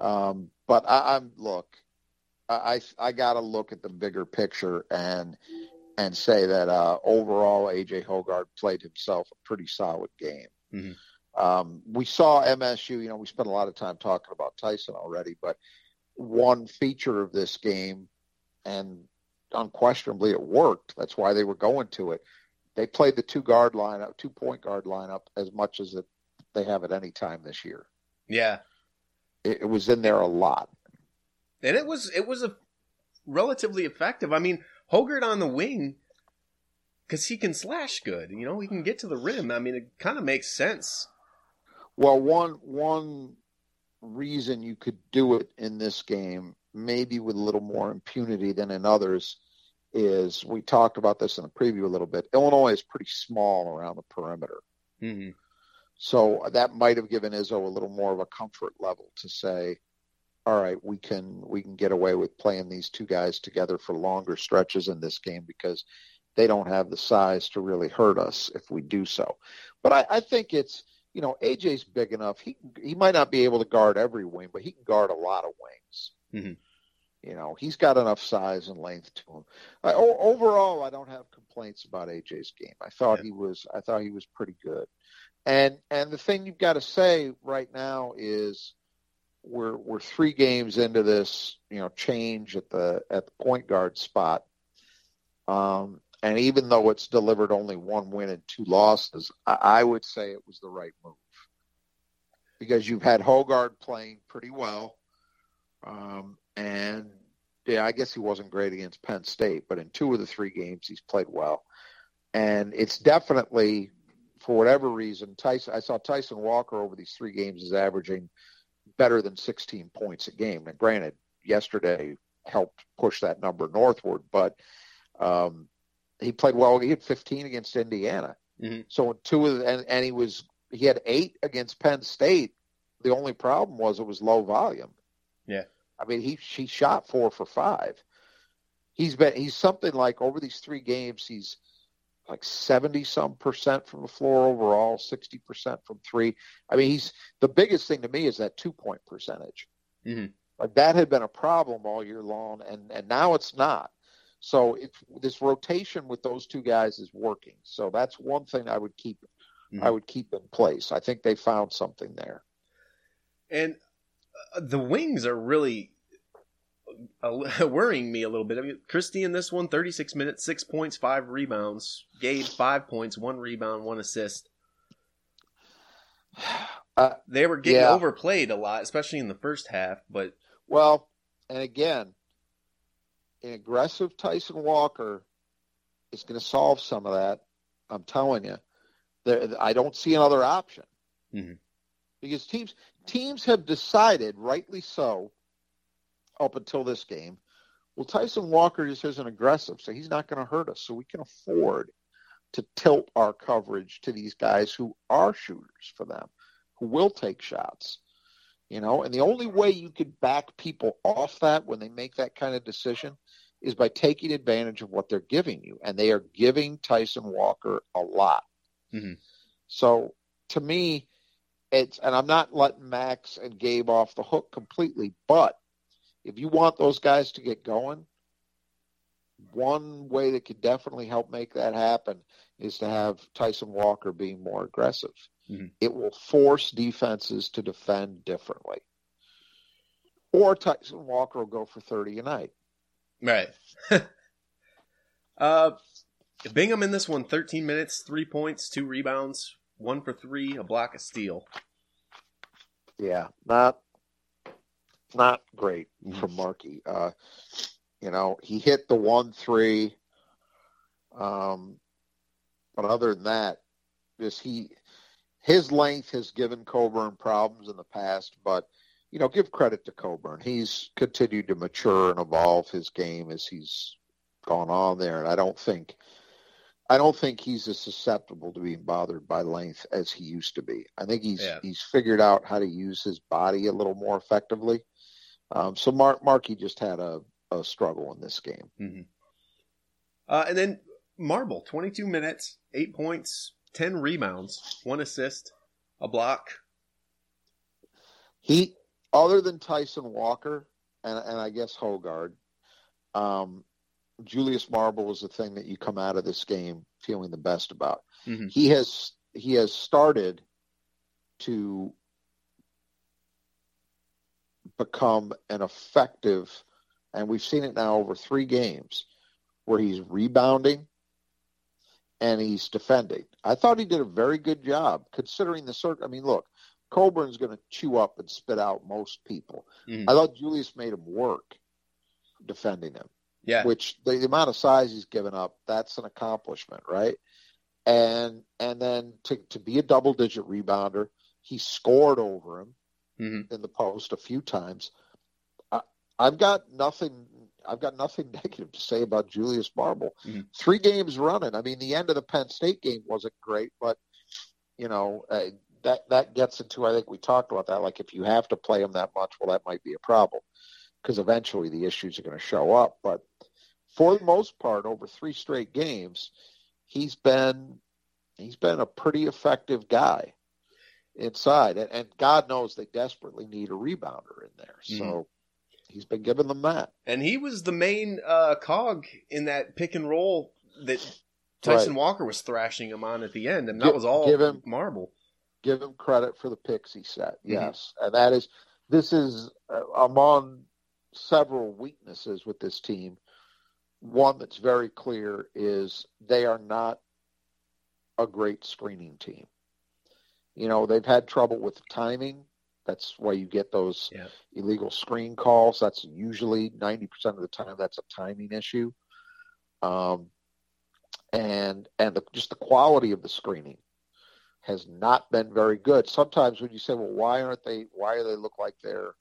Um, but I, am look, I I got to look at the bigger picture and and say that uh, overall AJ Hoggard played himself a pretty solid game. Mm-hmm. Um, we saw MSU. You know, we spent a lot of time talking about Tyson already, but one feature of this game, and unquestionably it worked. That's why they were going to it they played the two guard lineup, two point guard lineup as much as it, they have at any time this year. Yeah, it, it was in there a lot, and it was it was a relatively effective. I mean, Hoggard on the wing because he can slash good. You know, he can get to the rim. I mean, it kind of makes sense. Well, one one reason you could do it in this game, maybe with a little more impunity than in others, is we talked about this in the preview a little bit. Illinois is pretty small around the perimeter. Mm-hmm. So that might have given Izzo a little more of a comfort level to say, all right, we can we can get away with playing these two guys together for longer stretches in this game because they don't have the size to really hurt us if we do so. But I, I think it's you know AJ's big enough. He he might not be able to guard every wing, but he can guard a lot of wings. Mm-hmm. You know, he's got enough size and length to him. I, o- overall, I don't have complaints about AJ's game. I thought yeah. he was, I thought he was pretty good. And and the thing you've got to say right now is we're we're three games into this, you know, change at the at the point guard spot. Um, and even though it's delivered only one win and two losses, I, I would say it was the right move because you've had Hoggard playing pretty well. Um, and yeah, I guess he wasn't great against Penn State, but in two of the three games he's played well. And it's definitely, for whatever reason, Tyson. I saw Tyson Walker over these three games is averaging better than 16 points a game. And granted, yesterday helped push that number northward, but um, he played well. He had 15 against Indiana. Mm-hmm. So two of the, and, and he was he had eight against Penn State. The only problem was it was low volume. Yeah. I mean, he he shot four for five. He's been he's something like over these three games he's like 70 some percent from the floor overall, 60 percent from three. I mean, he's the biggest thing to me is that two point percentage. Mm-hmm. Like that had been a problem all year long, and and now it's not. So it's this rotation with those two guys is working. So that's one thing I would keep. Mhm. I would keep in place. I think they found something there. And uh, the wings are really uh, worrying me a little bit. I mean, Christie in this one, 36 minutes, six points, five rebounds. Gabe, five points, one rebound, one assist. Uh, They were getting Yeah. overplayed a lot, especially in the first half. But Well, and again, an aggressive Tyson Walker is going to solve some of that. I'm telling you, there, I don't see another option Mhm. because teams teams have decided, rightly so, up until this game. Well, Tyson Walker just isn't aggressive, so he's not going to hurt us. So we can afford to tilt our coverage to these guys who are shooters for them, who will take shots. You know, and the only way you could back people off that when they make that kind of decision is by taking advantage of what they're giving you. And they are giving Tyson Walker a lot. Mhm. So to me, it's, and I'm not letting Max and Gabe off the hook completely, but if you want those guys to get going, one way that could definitely help make that happen is to have Tyson Walker being more aggressive. Mhm. It will force defenses to defend differently. Or Tyson Walker will go for 30 a night. right. uh, Bingham in this one, 13 minutes, three points, two rebounds, one for three, a block, a steal. Yeah, not not great from Markey. Uh, you know, he hit the one three. Um, but other than that, just he his length has given Cockburn problems in the past, but you know, give credit to Cockburn. He's continued to mature and evolve his game as he's gone on there, and I don't think I don't think he's as susceptible to being bothered by length as he used to be. I think he's Yeah. he's figured out how to use his body a little more effectively. Um, so Mark Markey just had a, a struggle in this game. hmm Uh, and then Marble, 22 minutes, eight points, 10 rebounds, one assist, a block. He, other than Tyson Walker and, and I guess Hoggard, um, Julius Marble was the thing that you come out of this game feeling the best about. Mhm. He has he has started to become an effective, and we've seen it now over three games, where he's rebounding and he's defending. I thought he did a very good job considering the circ. I mean, look, Cockburn's going to chew up and spit out most people. Mhm. I thought Julius made him work defending him, Yeah. which the, the amount of size he's given up, that's an accomplishment, right? And and then to, to be a double digit rebounder, he scored over him Mhm. in the post a few times. I, I've got nothing. I've got nothing negative to say about Julius Marble. Mhm. Three games running. I mean, the end of the Penn State game wasn't great, but you know uh, that that gets into. I think we talked about that. Like if you have to play him that much, well, that might be a problem because eventually the issues are going to show up. But for the most part, over three straight games, he's been he's been a pretty effective guy inside, and, and God knows they desperately need a rebounder in there. So Mhm. he's been giving them that. And he was the main uh, cog in that pick and roll that Tyson Right. Walker was thrashing him on at the end. And that Gi- was all give him- Marble. Give him credit for the picks he set. Mhm. Yes, and that is this is uh, among several weaknesses with this team. One that's very clear is they are not a great screening team. You know, they've had trouble with timing. That's why you get those Yeah. illegal screen calls. That's usually 90% of the time that's a timing issue. Um, and and the, just the quality of the screening has not been very good. Sometimes when you say, well, why aren't they, why do they look like they're,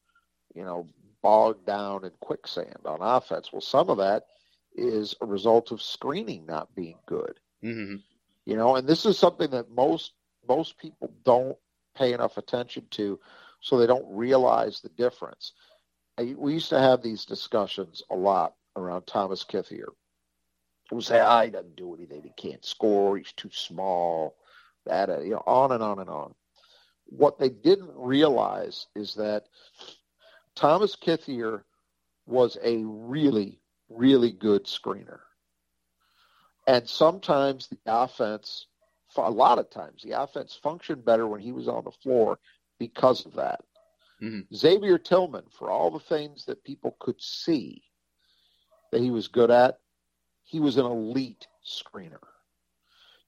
you know, bogged down in quicksand on offense? Well, some of that is a result of screening not being good hmm you know and this is something that most most people don't pay enough attention to so they don't realize the difference I, we used to have these discussions a lot around thomas kithier who say, "I he doesn't do anything. He can't score. He's too small." That uh, you know, on and on and on. What they didn't realize is that Thomas Kithier was a really, really good screener. And sometimes the offense, a lot of times, the offense functioned better when he was on the floor because of that. Mm-hmm. Xavier Tillman, for all the things that people could see that he was good at, he was an elite screener.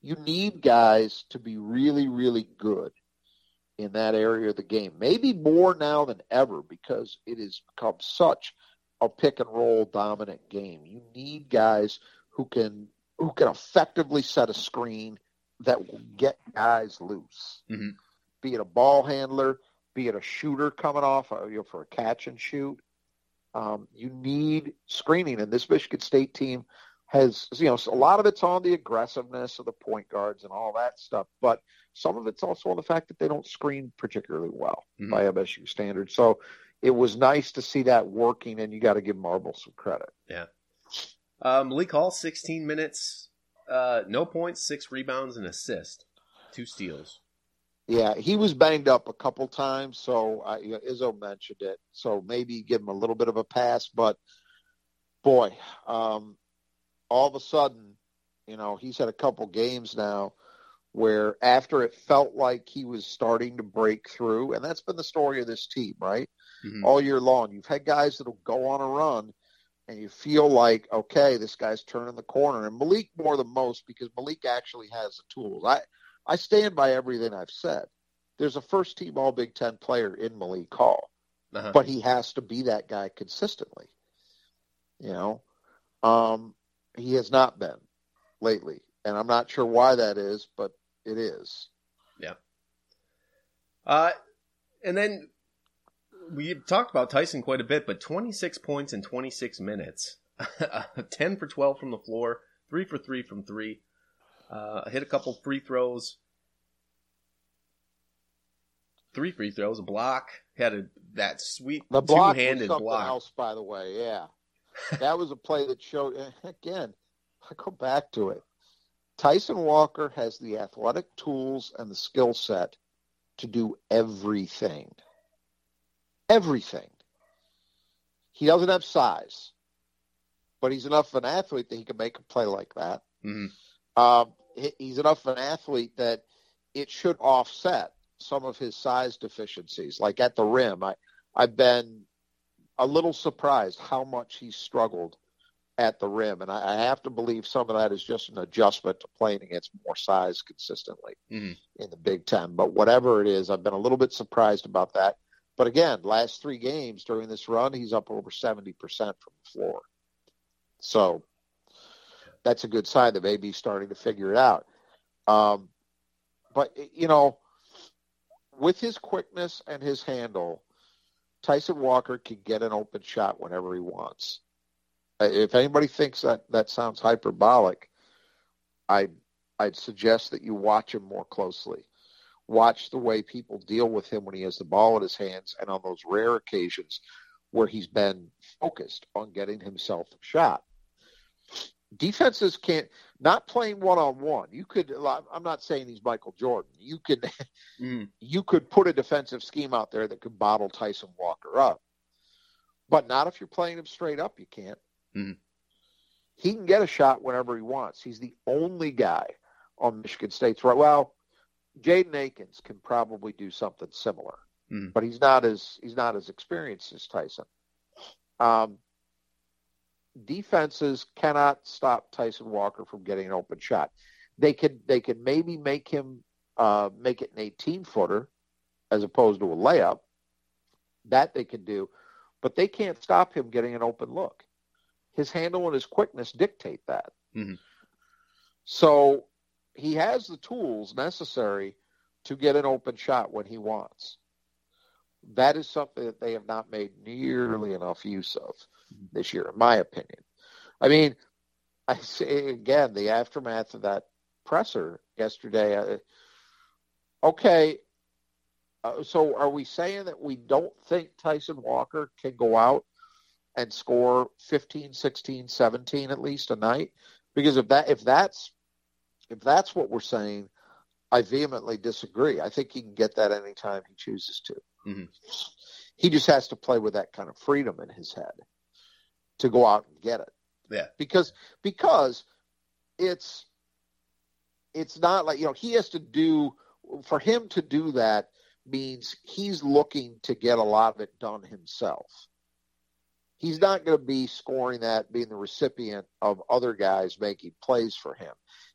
You need guys to be really, really good in that area of the game. Maybe more now than ever because it has become such a pick and roll dominant game. You need guys who can who can effectively set a screen that will get guys loose. Mm-hmm. Be it a ball handler, be it a shooter coming off uh, you know, for a catch and shoot. Um, you need screening, and this Michigan State team has you know a lot of it's on the aggressiveness of the point guards and all that stuff, but some of it's also on the fact that they don't screen particularly well mm-hmm. by MSU standards. So it was nice to see that working, and you got to give Marble some credit. Yeah. Um, Malik Hall, 16 minutes, uh, no points, six rebounds, and assist, two steals. Yeah, he was banged up a couple times, so uh, you know, Izzo mentioned it. So maybe give him a little bit of a pass, but boy, um, all of a sudden, you know, he's had a couple games now where after it felt like he was starting to break through, and that's been the story of this team, right? Mm-hmm. All year long, you've had guys that'll go on a run, and you feel like, okay, this guy's turning the corner. And Malik more than most because Malik actually has the tools. I I stand by everything I've said. There's a first team All Big Ten player in Malik Hall, uh-huh. but he has to be that guy consistently. You know, um, he has not been lately, and I'm not sure why that is, but it is. Yeah. Uh, and then we talked about Tyson quite a bit, but 26 points in 26 minutes, 10 for 12 from the floor, three for three from three, uh, hit a couple free throws, three free throws, a block, had a that sweet the block two-handed was block. Else, by the way, yeah, that was a play that showed. Again, I go back to it. Tyson Walker has the athletic tools and the skill set to do everything. Everything. He doesn't have size, but he's enough of an athlete that he can make a play like that. Mm-hmm. Um, he's enough of an athlete that it should offset some of his size deficiencies. Like at the rim, I, I've been a little surprised how much he's struggled at the rim. And I, I, have to believe some of that is just an adjustment to playing against more size consistently mm-hmm. in the Big Ten. But whatever it is, I've been a little bit surprised about that. But again, last three games during this run, he's up over 70% from the floor. So that's a good sign that maybe he's starting to figure it out. Um, but, you know, with his quickness and his handle, Tyson Walker can get an open shot whenever he wants. Uh, if anybody thinks that that sounds hyperbolic, I I'd suggest that you watch him more closely. Watch the way people deal with him when he has the ball in his hands and on those rare occasions where he's been focused on getting himself a shot. Defenses can't not playing one on one. You could I'm not saying he's Michael Jordan. You could mm. you could put a defensive scheme out there that could bottle Tyson Walker up. But not if you're playing him straight up, you can't. Mm-hmm. He can get a shot whenever he wants. He's the only guy on Michigan State's right. Well, Jaden Akins can probably do something similar, mm-hmm. but he's not as he's not as experienced as Tyson. Um, defenses cannot stop Tyson Walker from getting an open shot. They could they could maybe make him uh, make it an 18 footer as opposed to a layup. That they can do, but they can't stop him getting an open look his handle and his quickness dictate that. Mm-hmm. So he has the tools necessary to get an open shot when he wants. That is something that they have not made nearly enough use of this year, in my opinion. I mean, I say again, the aftermath of that presser yesterday. Uh, okay, uh, so are we saying that we don't think Tyson Walker can go out and score 15, 16, 17 at least a night. Because if that if that's if that's what we're saying, I vehemently disagree. I think he can get that anytime he chooses to. Mm-hmm. He just has to play with that kind of freedom in his head to go out and get it. Yeah. Because because it's it's not like you know he has to do for him to do that means he's looking to get a lot of it done himself. He's not going to be scoring that, being the recipient of other guys making plays for him.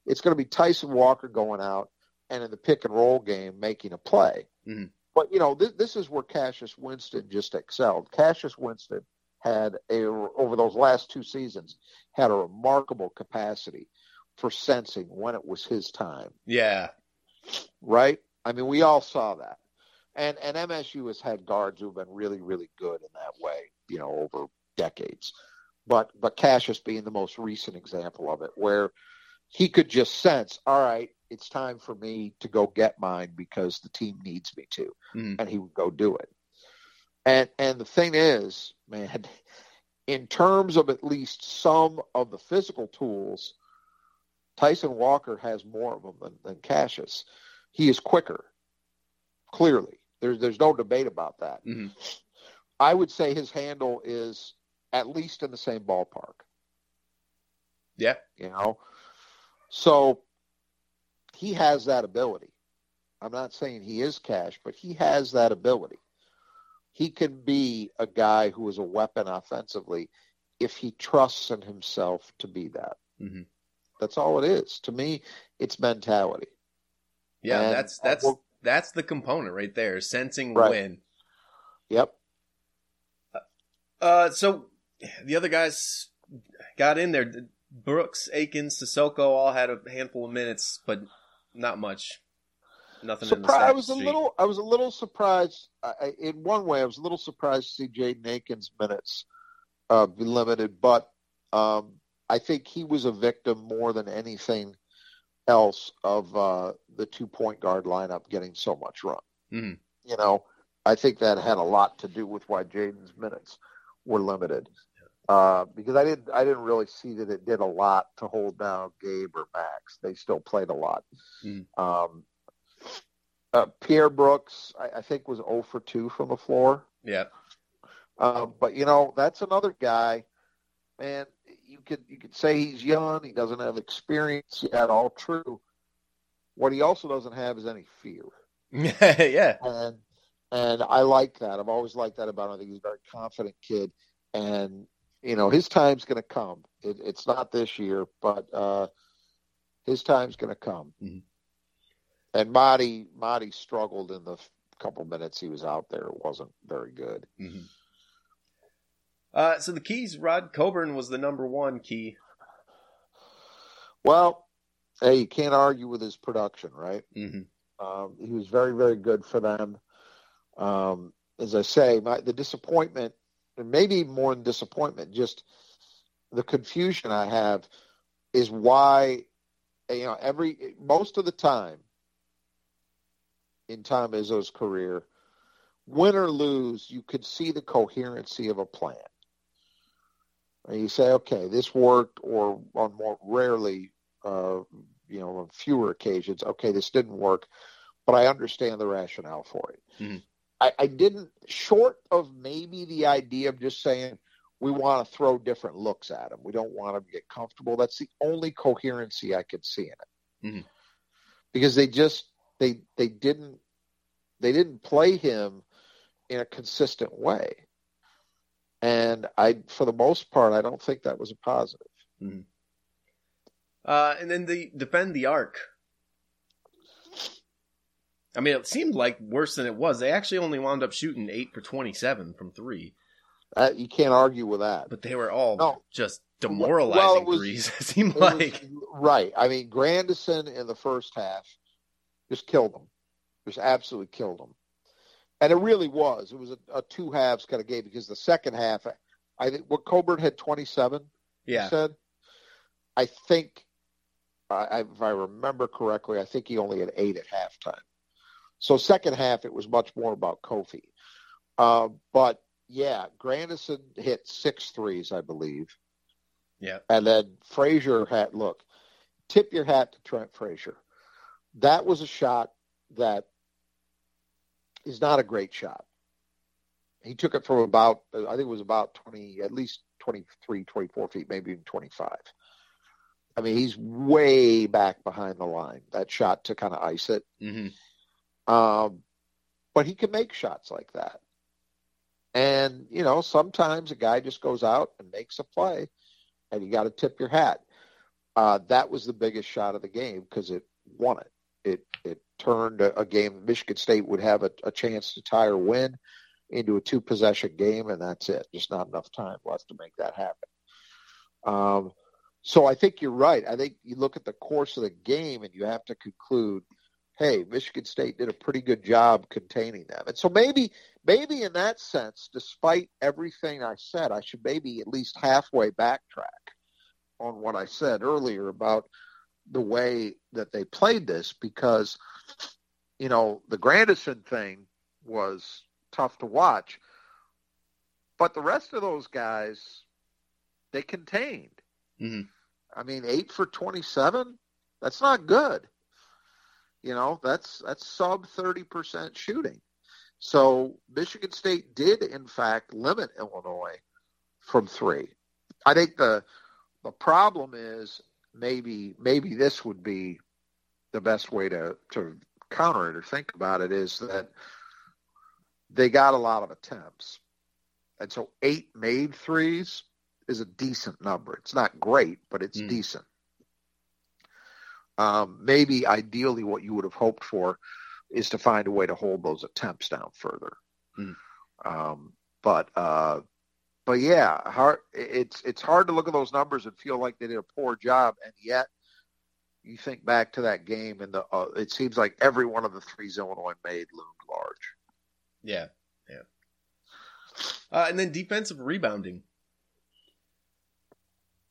It's going to be Tyson Walker going out and in the pick and roll game making a play. Mm-hmm. But you know, this, this is where Cassius Winston just excelled. Cassius Winston had a over those last two seasons had a remarkable capacity for sensing when it was his time. Yeah. Right? I mean, we all saw that. And and MSU has had guards who've been really, really good in that way, you know, over decades. But but Cassius being the most recent example of it, where he could just sense, all right, it's time for me to go get mine because the team needs me to. Mm-hmm. And he would go do it. And and the thing is, man, in terms of at least some of the physical tools, Tyson Walker has more of them than, than Cassius. He is quicker, clearly. There's there's no debate about that. Mm-hmm. I would say his handle is at least in the same ballpark. Yeah. You know? So he has that ability. I'm not saying he is cash, but he has that ability. He can be a guy who is a weapon offensively if he trusts in himself to be that. Mm-hmm. That's all it is. To me, it's mentality. Yeah, And, that's uh, that's well- that's the component right there. Sensing Right. when. Yep. Uh, so the other guys got in there. Brooks, Akins, Sissoko all had a handful of minutes, but not much. Nothing in the Surprised. I was a little. I was a little surprised. I, in one way, I was a little surprised to see Jaden Akins' minutes uh, be limited, but um, I think he was a victim more than anything else of uh, the two point guard lineup getting so much run. Mhm. You know, I think that had a lot to do with why Jaden's minutes were limited. Uh, because I didn't, I didn't really see that it did a lot to hold down Gabe or Max. They still played a lot. Mhm. Um, uh, Pierre Brooks, I, I think, was 0 for 2 from the floor. Yeah. Um, but you know, that's another guy. Man, you could you could say he's young. He doesn't have experience yet. All true. What he also doesn't have is any fear, yeah. and and I like that. I've always liked that about him. I think he's a very confident kid, and you know his time's going to come. It, it's not this year, but uh, his time's going to come. Mhm. And Marty Marty struggled in the f- couple minutes he was out there. It wasn't very good. hmm Uh, so the keys, Rod Cockburn was the number one key. Well, hey, you can't argue with his production, right? hmm Um, he was very, very good for them. Um, as I say, my, the disappointment, and maybe more than disappointment, just the confusion I have is why, you know, every most of the time in Tom Izzo's career, win or lose, you could see the coherency of a plan. And you say, okay, this worked, or on more rarely, uh, you know, on fewer occasions, okay, this didn't work, but I understand the rationale for it. Mhm. I, I didn't, short of maybe the idea of just saying we want to throw different looks at him, we don't want him to get comfortable. That's the only coherency I could see in it, Mhm. because they just they they didn't they didn't play him in a consistent way, and I, for the most part, I don't think that was a positive. Uh, and then the defend the arc. I mean, it seemed like worse than it was. They actually only wound up shooting eight for twenty-seven from three, Uh, you can't argue with that. but they were all No. just Well, demoralizing it was- threes. It seemed It was- like right. I mean, Grandison in the first half just killed them. Just absolutely killed them. And it really was. It was a, a two halves kind of game because the second half, I think what Cockburn had 27, you yeah, said. I think, I, I- if I remember correctly, I think he only had eight at halftime. So second half, it was much more about Kofi. Uh, but yeah, Grandison hit six threes, I believe. Yeah. And then Frazier had look, tip your hat to Trent Frazier. That was a shot that is not a great shot. He took it from about I think it was about 20 at least 23, 24 feet, maybe even 25. I mean, he's way back behind the line. That shot to kind of ice it. Mm-hmm. Um, but he can make shots like that. And, you know, sometimes a guy just goes out and makes a play and you got to tip your hat. Uh, that was the biggest shot of the game because it won it. It it turned a, a game. Michigan State would have a, a chance to tie or win into a two possession game, and that's it. Just not enough time left to make that happen. Um, so I think you're right. I think you look at the course of the game and you have to conclude, hey, Michigan State did a pretty good job containing them. And so maybe maybe in that sense, despite everything I said, I should maybe at least halfway backtrack on what I said earlier about the way that they played this because you know the Grandison thing was tough to watch, but the rest of those guys they contained. Mm-hmm. I mean, eight for twenty-seven. That's not good. You know, that's that's sub thirty percent shooting. So Michigan State did, in fact, limit Illinois from three. I think the the problem is maybe maybe this would be the best way to to counter it or think about it is that they got a lot of attempts. And so eight made threes is a decent number. It's not great, but it's Mm. decent. Um, maybe ideally what you would have hoped for is to find a way to hold those attempts down further. Mm. Um, but uh, but yeah, hard, it's it's hard to look at those numbers and feel like they did a poor job, and yet you think back to that game, and the uh, it seems like every one of the threes Illinois made loomed large. Yeah, yeah. Uh, and then defensive rebounding.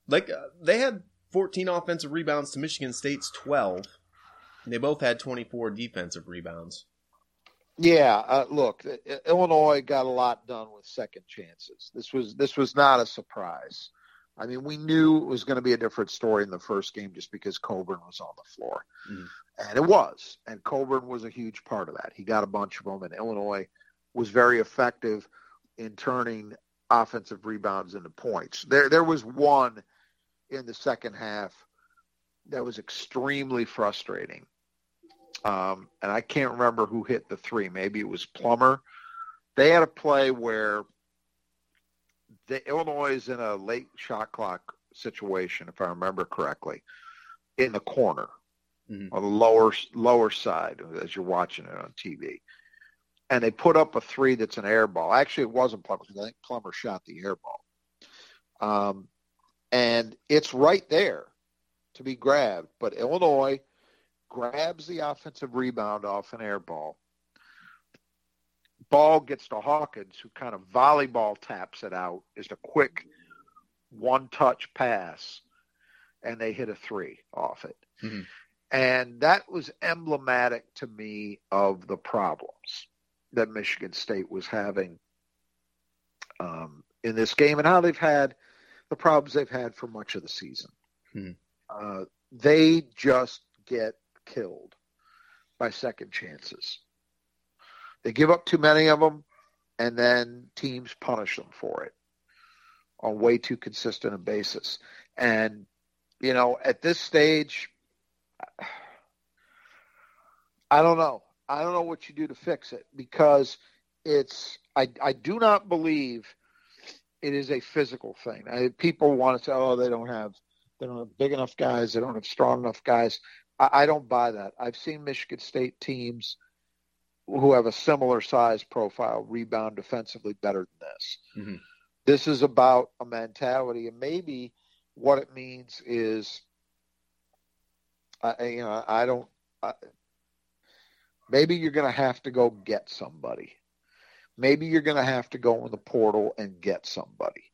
Like uh, they had 14 offensive rebounds to Michigan State's 12. And they both had 24 defensive rebounds. Yeah, uh, look, Illinois got a lot done with second chances. This was this was not a surprise. I mean, we knew it was going to be a different story in the first game just because Cockburn was on the floor, Mhm. and it was. And Cockburn was a huge part of that. He got a bunch of them, and Illinois was very effective in turning offensive rebounds into points. There, there was one in the second half that was extremely frustrating. Um, and I can't remember who hit the three. Maybe it was Plummer. They had a play where the Illinois is in a late shot clock situation, if I remember correctly, in the corner Mhm. on the lower lower side as you're watching it on TV. And they put up a three that's an air ball. Actually, it wasn't Plummer because I think Plummer shot the air ball. Um, and it's right there to be grabbed, but Illinois grabs the offensive rebound off an air ball. Ball gets to Hawkins, who kind of volleyball taps it out. Just a quick one touch pass, and they hit a three off it. Mhm. And that was emblematic to me of the problems that Michigan State was having um, in this game and how they've had the problems they've had for much of the season. Hmm. Uh, they just get killed by second chances. They give up too many of them, and then teams punish them for it on way too consistent a basis. And you know, at this stage, I don't know. I don't know what you do to fix it because it's. I I do not believe it is a physical thing. I, people want to say, "Oh, they don't have they don't have big enough guys. They don't have strong enough guys." I, I don't buy that. I've seen Michigan State teams who have a similar size profile rebound defensively better than this. Mhm. This is about a mentality, and maybe what it means is, I you know, I don't. I, maybe you're going to have to go get somebody. Maybe you're going to have to go in the portal and get somebody.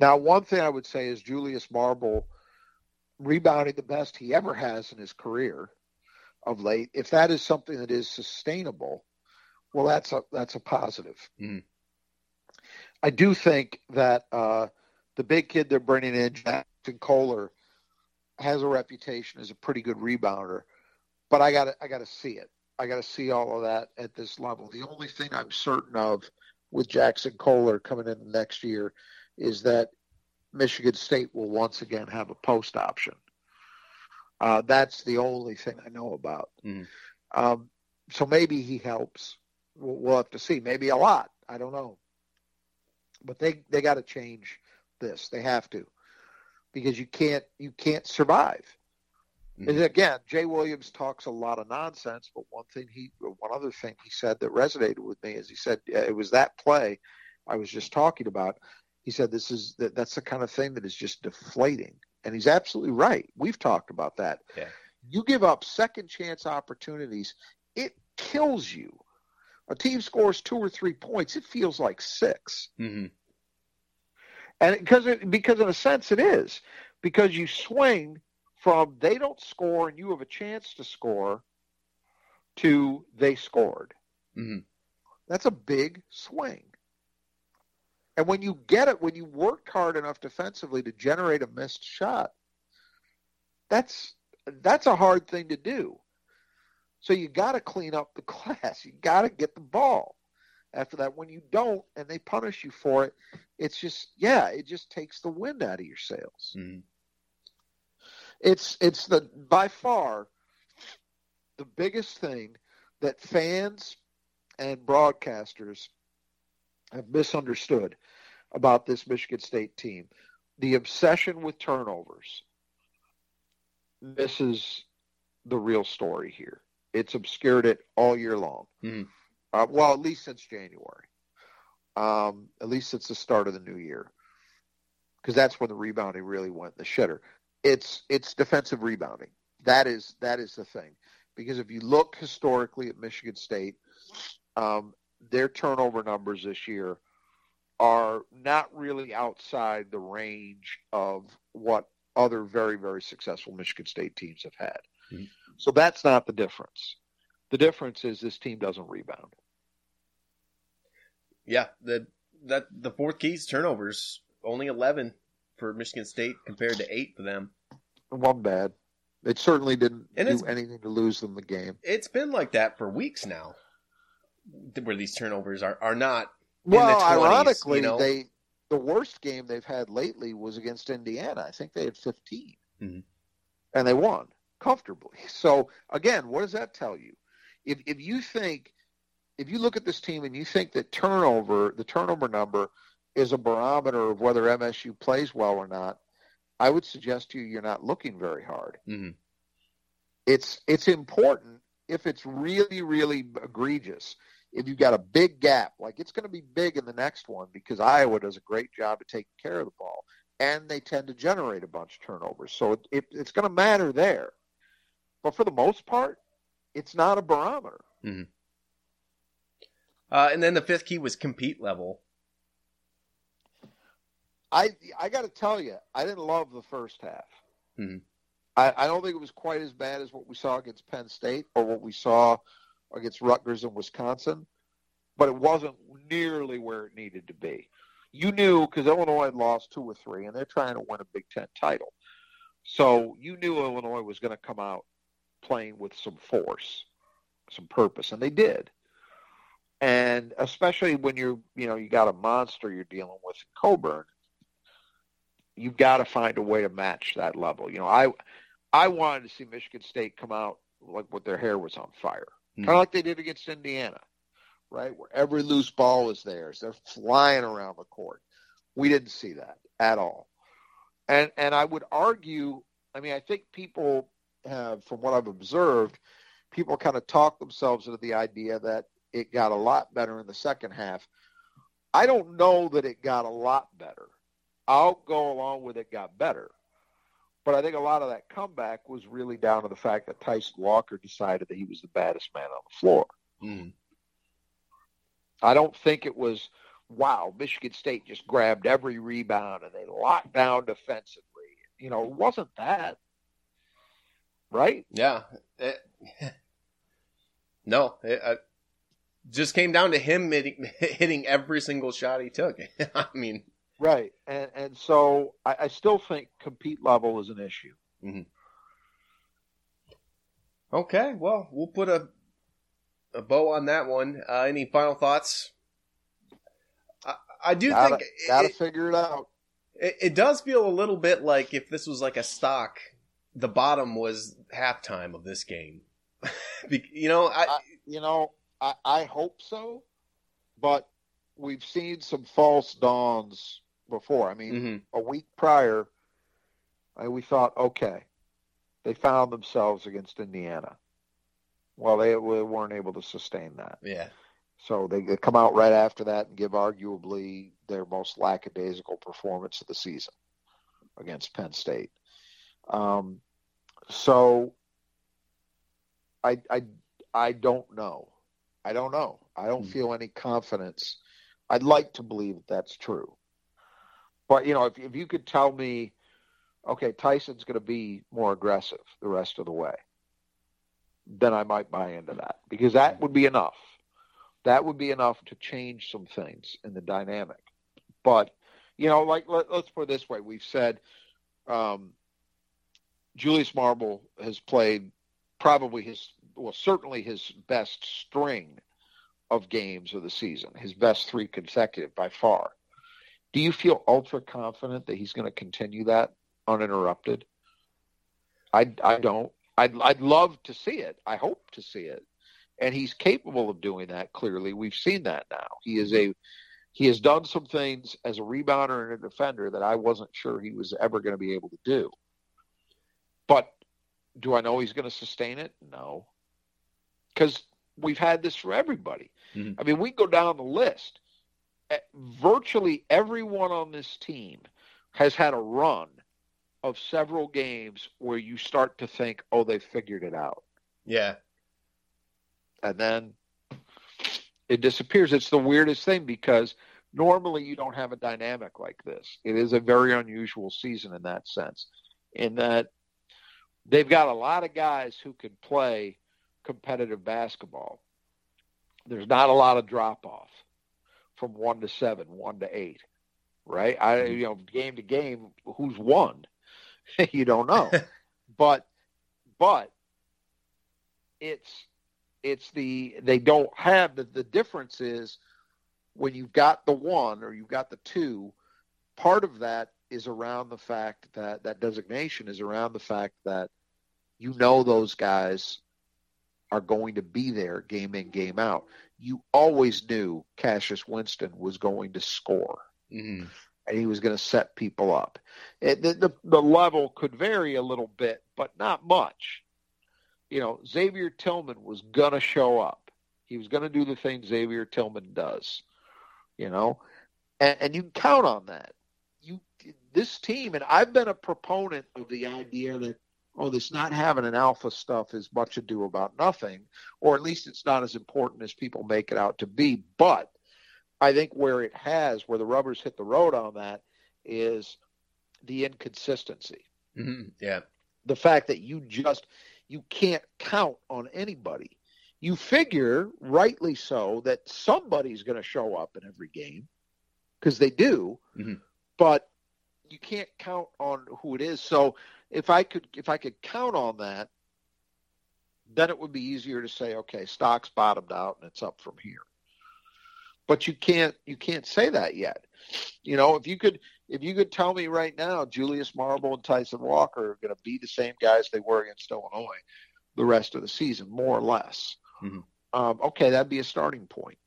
Now, one thing I would say is Julius Marble rebounding the best he ever has in his career of late. If that is something that is sustainable, well, that's a that's a positive. Mhm. I do think that uh, the big kid they're bringing in, Jack Kohler has a reputation as a pretty good rebounder, but I got I got to see it. I got to see all of that at this level. The only thing I'm certain of with Jaxon Kohler coming in next year is that Michigan State will once again have a post option. Uh, that's the only thing I know about. Mhm. Um, so maybe he helps. We'll, we'll have to see. Maybe a lot. I don't know. But they they got to change this. They have to because you can't you can't survive. Mhm. And again, Jay Williams talks a lot of nonsense, but one thing he one other thing he said that resonated with me is he said it was that play I was just talking about. He said this is that that's the kind of thing that is just deflating. And he's absolutely right. We've talked about that. Yeah. You give up second chance opportunities, it kills you. A team scores two or three points, it feels like six. Mhm. And because it, because in a sense it is because you swing from they don't score and you have a chance to score to they scored. Mhm. That's a big swing. And when you get it, when you worked hard enough defensively to generate a missed shot, that's that's a hard thing to do. So you got to clean up the glass. You got to get the ball. After that, when you don't and they punish you for it, it's just yeah, it just takes the wind out of your sails. Mhm. It's it's the by far the biggest thing that fans and broadcasters have misunderstood about this Michigan State team. The obsession with turnovers misses the real story here. It's obscured it all year long. Mhm. Uh, well, at least since January. Um, at least since the start of the new year, because that's when the rebounding really went in the shitter. It's it's defensive rebounding. That is that is the thing. Because if you look historically at Michigan State, um, their turnover numbers this year are not really outside the range of what other very very successful Michigan State teams have had. Mhm. So that's not the difference. The difference is this team doesn't rebound. Yeah, the that the fourth key's turnovers only eleven for Michigan State compared to eight for them. One bad. It certainly didn't And do anything to lose them the game. It's been like that for weeks now, where these turnovers are are not. in the Well, 20s, ironically, you know? they the worst game they've had lately was against Indiana. I think they had 15, Mhm. and they won comfortably. So again, what does that tell you? If if you think if you look at this team and you think that turnover, the turnover number, is a barometer of whether MSU plays well or not, I would suggest to you you're not looking very hard. Mhm. it's it's important if it's really really egregious if you've got a big gap like it's going to be big in the next one because iowa does a great job of taking care of the ball and they tend to generate a bunch of turnovers so it, it, it's going to matter there but for the most part it's not a barometer Uh, and then the fifth key was compete level. I i got to tell you i didn't love the first half Mhm. I, I don't think it was quite as bad as what we saw against penn state or what we saw against rutgers and wisconsin but it wasn't nearly where it needed to be. You knew because Illinois had lost two or three, and they're trying to win a Big Ten title. So you knew Illinois was going to come out playing with some force, some purpose, and they did. And especially when you're, you know, you got a monster you're dealing with in Cockburn, you've got to find a way to match that level. You know, I, I wanted to see Michigan State come out like with their hair was on fire, hmm. kind of like they did against Indiana right? Where every loose ball is theirs. They're flying around the court. We didn't see that at all. And and I would argue, I mean, I think people have, from what I've observed, people kind of talk themselves into the idea that it got a lot better in the second half. I don't know that it got a lot better. I'll go along with it got better. But I think a lot of that comeback was really down to the fact that Tyson Walker decided that he was the baddest man on the floor. Mhm. I don't think it was, wow, Michigan State just grabbed every rebound and they locked down defensively. You know, it wasn't that. Right? Yeah. It- no, it, uh, just came down to him hitting, hitting every single shot he took. I mean, Right, and and so I, I still think compete level is an issue. Mm-hmm. Okay, well, we'll put a a bow on that one. Uh, any final thoughts? I, I do gotta, think gotta it, figure it out. It, it does feel a little bit like if this was like a stock, the bottom was halftime of this game. you know, I, I you know I, I hope so, but we've seen some false dawns before. I mean, mm-hmm. a week prior, I, we thought, okay, they found themselves against Indiana. Well, they weren't able to sustain that. Yeah. So they, they come out right after that and give arguably their most lackadaisical performance of the season against Penn State. Um, so I, I, I don't know. I don't know. I don't Hmm. feel any confidence. I'd like to believe that that's true. But, you know, if, if you could tell me, okay, Tyson's going to be more aggressive the rest of the way, then I might buy into that because that would be enough. That would be enough to change some things in the dynamic. But, you know, like let, us put it this way: we've said um, Julius Marble has played probably his, well, certainly his best string of games of the season, his best three consecutive by far. Do you feel ultra confident that he's going to continue that uninterrupted? I, I don't. I'd, I'd love to see it. I hope to see it. And he's capable of doing that, clearly. We've seen that now. He is a he has done some things as a rebounder and a defender that I wasn't sure he was ever going to be able to do. But do I know he's going to sustain it? No. Because we've had this for everybody. Mhm. I mean, we go down the list. Virtually everyone on this team has had a run of several games where you start to think, oh, they figured it out. Yeah. And then it disappears. It's the weirdest thing because normally you don't have a dynamic like this. It is a very unusual season in that sense, in that they've got a lot of guys who can play competitive basketball. There's not a lot of drop off from one to seven, one to eight, right? I mm-hmm. you know game to game, who's won? you don't know, but but it's it's the they don't have the the difference is when you've got the one or you've got the two, part of that is around the fact that that designation is around the fact that you know those guys are going to be there game in game out. You always knew Cassius Winston was going to score hmm and he was going to set people up. It, the, the the level could vary a little bit, but not much. You know, Xavier Tillman was going to show up. He was going to do the thing Xavier Tillman does. You know, and, and you can count on that. You this team, and I've been a proponent of the idea that oh, this not having an alpha stuff is much ado about nothing, or at least it's not as important as people make it out to be. But I think where it has, where the rubbers hit the road on that, is the inconsistency. hmm Yeah. The fact that you just you can't count on anybody. You figure, rightly so, that somebody's going to show up in every game because they do, Mhm. but you can't count on who it is. So if I could if I could count on that, then it would be easier to say, okay, stock's bottomed out and it's up from here. But you can't you can't say that yet. You know, if you could if you could tell me right now Julius Marble and Tyson Walker are going to be the same guys they were against Illinois the rest of the season, more or less. Mhm. Um, okay, that'd be a starting point.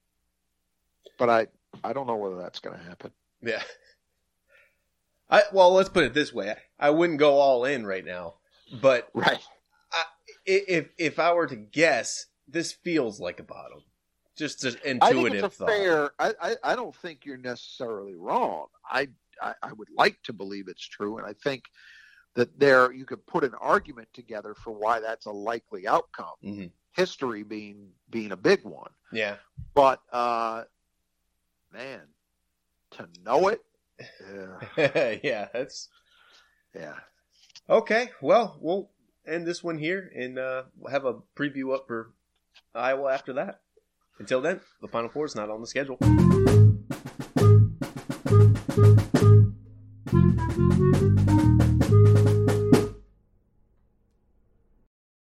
But I I don't know whether that's going to happen. Yeah. I well, let's put it this way. I wouldn't go all in right now, but Right. I, if if I were to guess, this feels like a bottom. Just an I think intuitive it's a thought. fair. I, I, I don't think you're necessarily wrong. I, I I would like to believe it's true, and I think that there you could put an argument together for why that's a likely outcome. Mhm. History being being a big one, Yeah. but uh, man, to know it, yeah, yeah, that's yeah. okay. Well, we'll end this one here and uh, we'll have a preview up for Iowa after that. Until then, the Final Four is not on the schedule.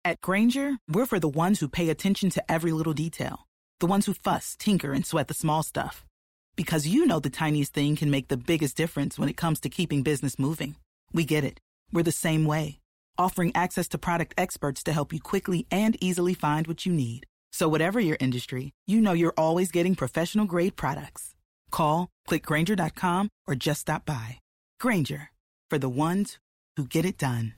At Grainger, we're for the ones who pay attention to every little detail, the ones who fuss, tinker, and sweat the small stuff. Because you know the tiniest thing can make the biggest difference when it comes to keeping business moving. We get it. We're the same way, offering access to product experts to help you quickly and easily find what you need. So, whatever your industry, you know you're always getting professional grade products. Call, clickgrainger.com, or just stop by. Grainger, for the ones who get it done.